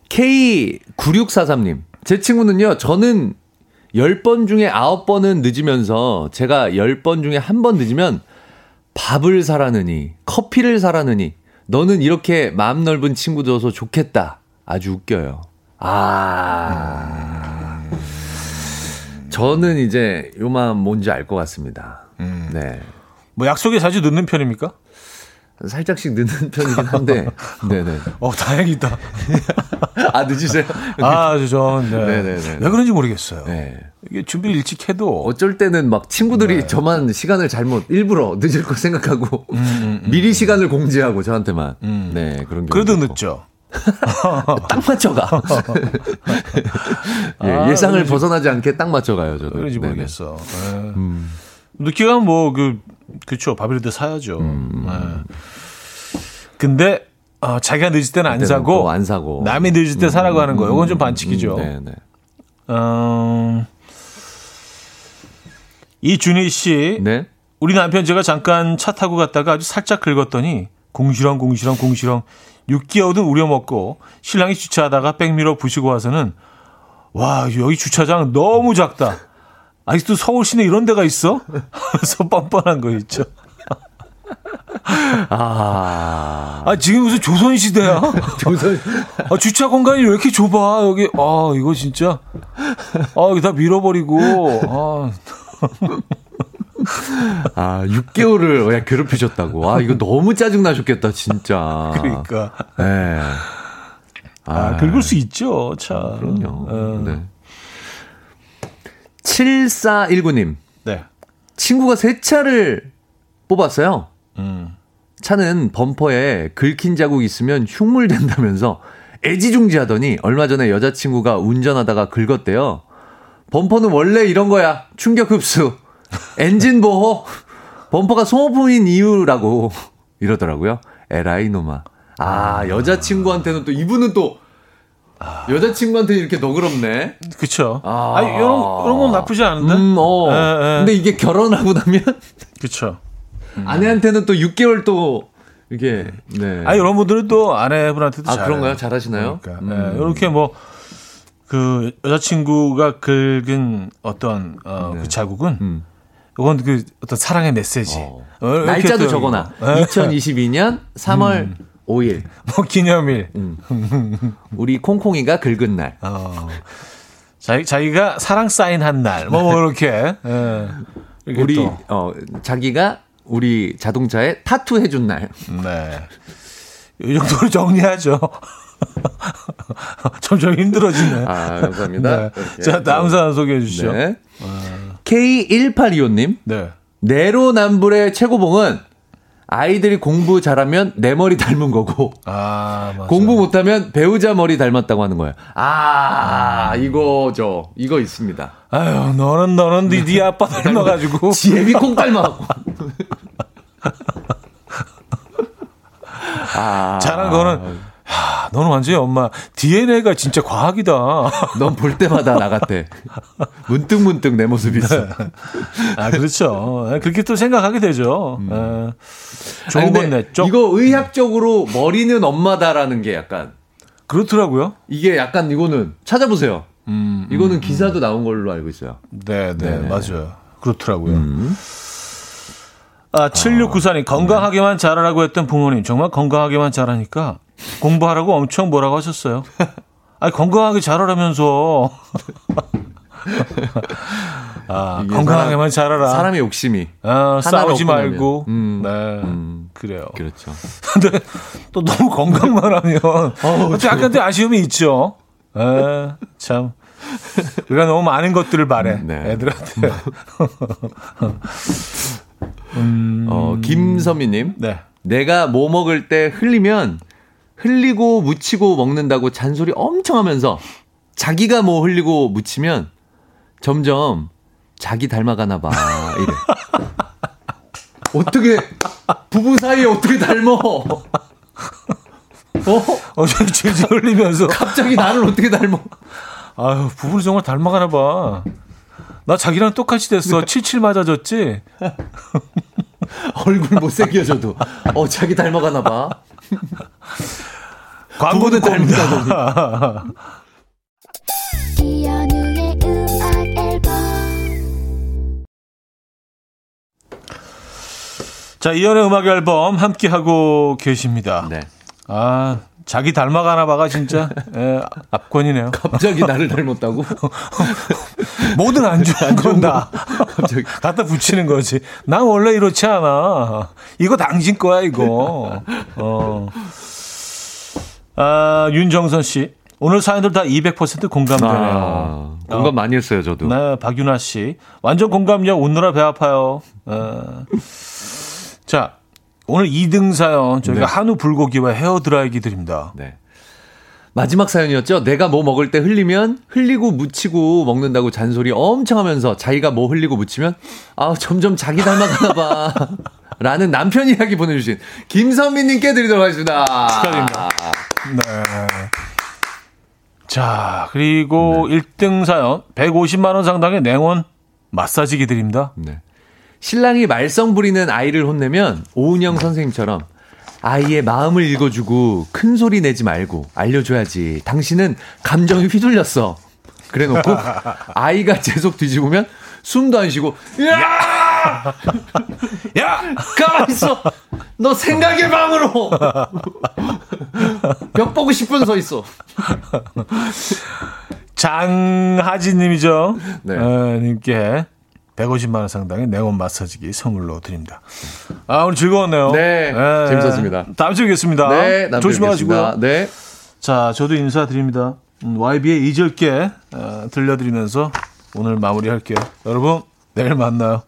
K9643님. 제 친구는요, 저는 10번 중에 9번은 늦으면서 제가 10번 중에 한번 늦으면 밥을 사라느니, 커피를 사라느니, 너는 이렇게 마음 넓은 친구 줘서 좋겠다. 아주 웃겨요. 아. 저는 이제 요 마음 뭔지 알 것 같습니다. 네. 뭐 약속에 자주 늦는 편입니까? 살짝씩 늦는 편이긴 한데, 네네. 어 다행이다. 아, 늦으세요? 아, 저, 네. 네네네. 왜 그런지 모르겠어요. 네. 이게 준비를 일찍 해도 어쩔 때는 막 친구들이 저만 시간을 잘못 일부러 늦을 거 생각하고 미리 시간을 공지하고 저한테만 네 그런 경우 그래도 늦죠. 딱 맞춰가 예, 아, 예상을 그러지. 벗어나지 않게 딱 맞춰가요 저도 왜 그런지. 모르겠어. 네. 늦게 가면 뭐, 그, 그쵸. 밥이라도 사야죠. 네. 근데, 어, 자기가 늦을 때는 안 사고, 또안 사고 남이 늦을 때 사라고 하는 거. 이건 좀 반칙이죠. 네네 어, 이준희 씨. 네 우리 남편 제가 잠깐 차 타고 갔다가 아주 살짝 긁었더니 공시렁 공시렁 공시렁 6개월은 우려먹고 신랑이 주차하다가 백미러 부시고 와서는 와 여기 주차장 너무 작다. 아직도 서울 시내 이런 데가 있어? 하면서 뻔뻔한 거 있죠. 아 아 지금 무슨 조선 시대야? 조선 아, 주차 공간이 왜 이렇게 좁아? 여기 아 이거 진짜 아 여기 다 밀어버리고 아 아 6개월을 왜 괴롭히셨다고 아 이거 너무 짜증 나셨겠다 진짜 그러니까 네. 아, 긁을 수 있죠 차. 그럼요 어, 네 7419님 네. 친구가 새 차를 뽑았어요. 음. 차는 범퍼에 긁힌 자국 있으면 흉물 된다면서 애지중지하더니 얼마 전에 여자친구가 운전하다가 긁었대요. 범퍼는 원래 이런 거야. 충격 흡수. 엔진 보호. 범퍼가 소모품인 이유라고 이러더라고요. 에라이 노마. 아, 여자친구한테는 또 이분은 또 여자친구한테 이렇게 너그럽네. 그쵸. 아. 아, 니 이런, 이런 건 나쁘지 않은데? 음, 어. 예, 예. 근데 이게 결혼하고 나면 그쵸. 아내한테는 또 6개월 또 이게 네. 아, 이런 분들은 또 아내분한테도 아, 잘. 그런가요? 잘하시나요? 그러니까. 음. 예, 이렇게 뭐, 그, 여자친구가 긁은 어떤, 어, 그 자국은 음. 이건 그 어떤 사랑의 메시지. 어. 어, 날짜도 적어놔. 2022년 3월 음. 5일. 뭐 기념일. 음. 우리 콩콩이가 긁은 날. 어. 자기, 자기가 사랑 사인한 날. 뭐, 뭐 이렇게. 예. 우리, 또. 어, 자기가 우리 자동차에 타투 해준 날. 네. 이 정도로 정리하죠. 점점 힘들어지네. 아, 감사합니다. 네. 자, 다음 사연 소개해 주시죠. 네. 어. K1825님. 네. 내로남불의 최고봉은 아이들이 공부 잘하면 내 머리 닮은 거고 아, 공부 못하면 배우자 머리 닮았다고 하는 거예요. 아, 아. 이거죠. 이거 있습니다. 아유, 너는 너는 네, 네 아빠 닮아가지고 지혜비 콩 닮아갖고. 아, 잘한 거는 야, 너는 완전히 엄마 DNA가 진짜 과학이다. 넌 볼 때마다 나갔대. 문득 문득 내 모습이 있어. 네. 아 그렇죠. 그렇게 또 생각하게 되죠. 음. 에, 좋은 건 냈죠. 이거 의학적으로 머리는 엄마다라는 게 약간 그렇더라고요. 이게 약간 이거는 찾아보세요. 음, 이거는 음, 기사도 나온 걸로 알고 있어요. 네, 네, 네. 맞아요. 그렇더라고요. 음. 아, 7694님, 건강하게만 자라라고 했던 부모님, 정말 건강하게만 자라니까 공부하라고 엄청 뭐라고 하셨어요. 아니, 건강하게 자라라면서. 아, 건강하게만 자라라. 사람의 욕심이. 아, 싸우지 말고. 음, 네. 음, 그래요. 그렇죠. 근데 또 너무 건강만 하면. 어, 약간 또 아쉬움이 있죠. 에, 참. 우리가 너무 많은 것들을 바래. 네. 애들한테. 음... 어, 김선미님. 네. 내가 뭐 먹을 때 흘리면 흘리고 묻히고 먹는다고 잔소리 엄청 하면서 자기가 뭐 흘리고 묻히면 점점 자기 닮아가나 봐. 이래. 어떻게 부부 사이에 어떻게 닮어? 어? 어, 질질 흘리면서 갑자기 나를 어떻게 닮어? 아유, 부부를 정말 닮아가나 봐. 나 자기랑 똑같이 됐어. 네. 칠칠 맞아졌지? 얼굴 못생겨져도. 어, 자기 닮아가나 봐. 광고는 닮는다. 자, 이연의 음악 앨범 함께 하고 계십니다. 네. 아, 자기 닮아가나 봐가 진짜 예, 압권이네요. 갑자기 나를 닮았다고? 모든 안 좋은 건다. 갑자기 갖다 붙이는 거지. 난 원래 이렇지 않아. 이거 당신 거야 이거. 어. 아 윤정선 씨. 오늘 사연들 다 200% 공감되네요. 아, 공감 어. 많이 했어요, 저도. 네, 박윤아 씨. 완전 공감요. 웃느라 배 아파요. 어. 자, 오늘 2등 사연 저희가 네. 한우 불고기와 헤어 드라이기 드립니다. 네. 마지막 사연이었죠. 내가 뭐 먹을 때 흘리면 흘리고 묻히고 먹는다고 잔소리 엄청 하면서 자기가 뭐 흘리고 묻히면 아 점점 자기 닮아가나 봐. 라는 남편 이야기 보내주신 김선미님께 드리도록 하겠습니다. 축하드립니다. 네. 자, 그리고 네. 1등 사연 150만원 상당의 냉원 마사지기 드립니다. 네. 신랑이 말썽 부리는 아이를 혼내면 오은영 선생님처럼 아이의 마음을 읽어주고 큰 소리 내지 말고 알려줘야지. 당신은 감정이 휘둘렸어. 그래 놓고 아이가 계속 뒤집으면 숨도 안 쉬고 야! 야! 가만 있어. 너 생각의 방으로. 벽 보고 싶은 서 있어. 장하진 님이죠. 네. 어, 님께 150만 원 상당의 네온 마사지기 선물로 드립니다. 아 오늘 즐거웠네요. 네, 네. 재밌었습니다. 다음 주에 뵙겠습니다. 네, 조심하시고요. 네. 자, 저도 인사드립니다. 음, YB의 잊을게 어, 들려드리면서 오늘 마무리할게요. 여러분 내일 만나요.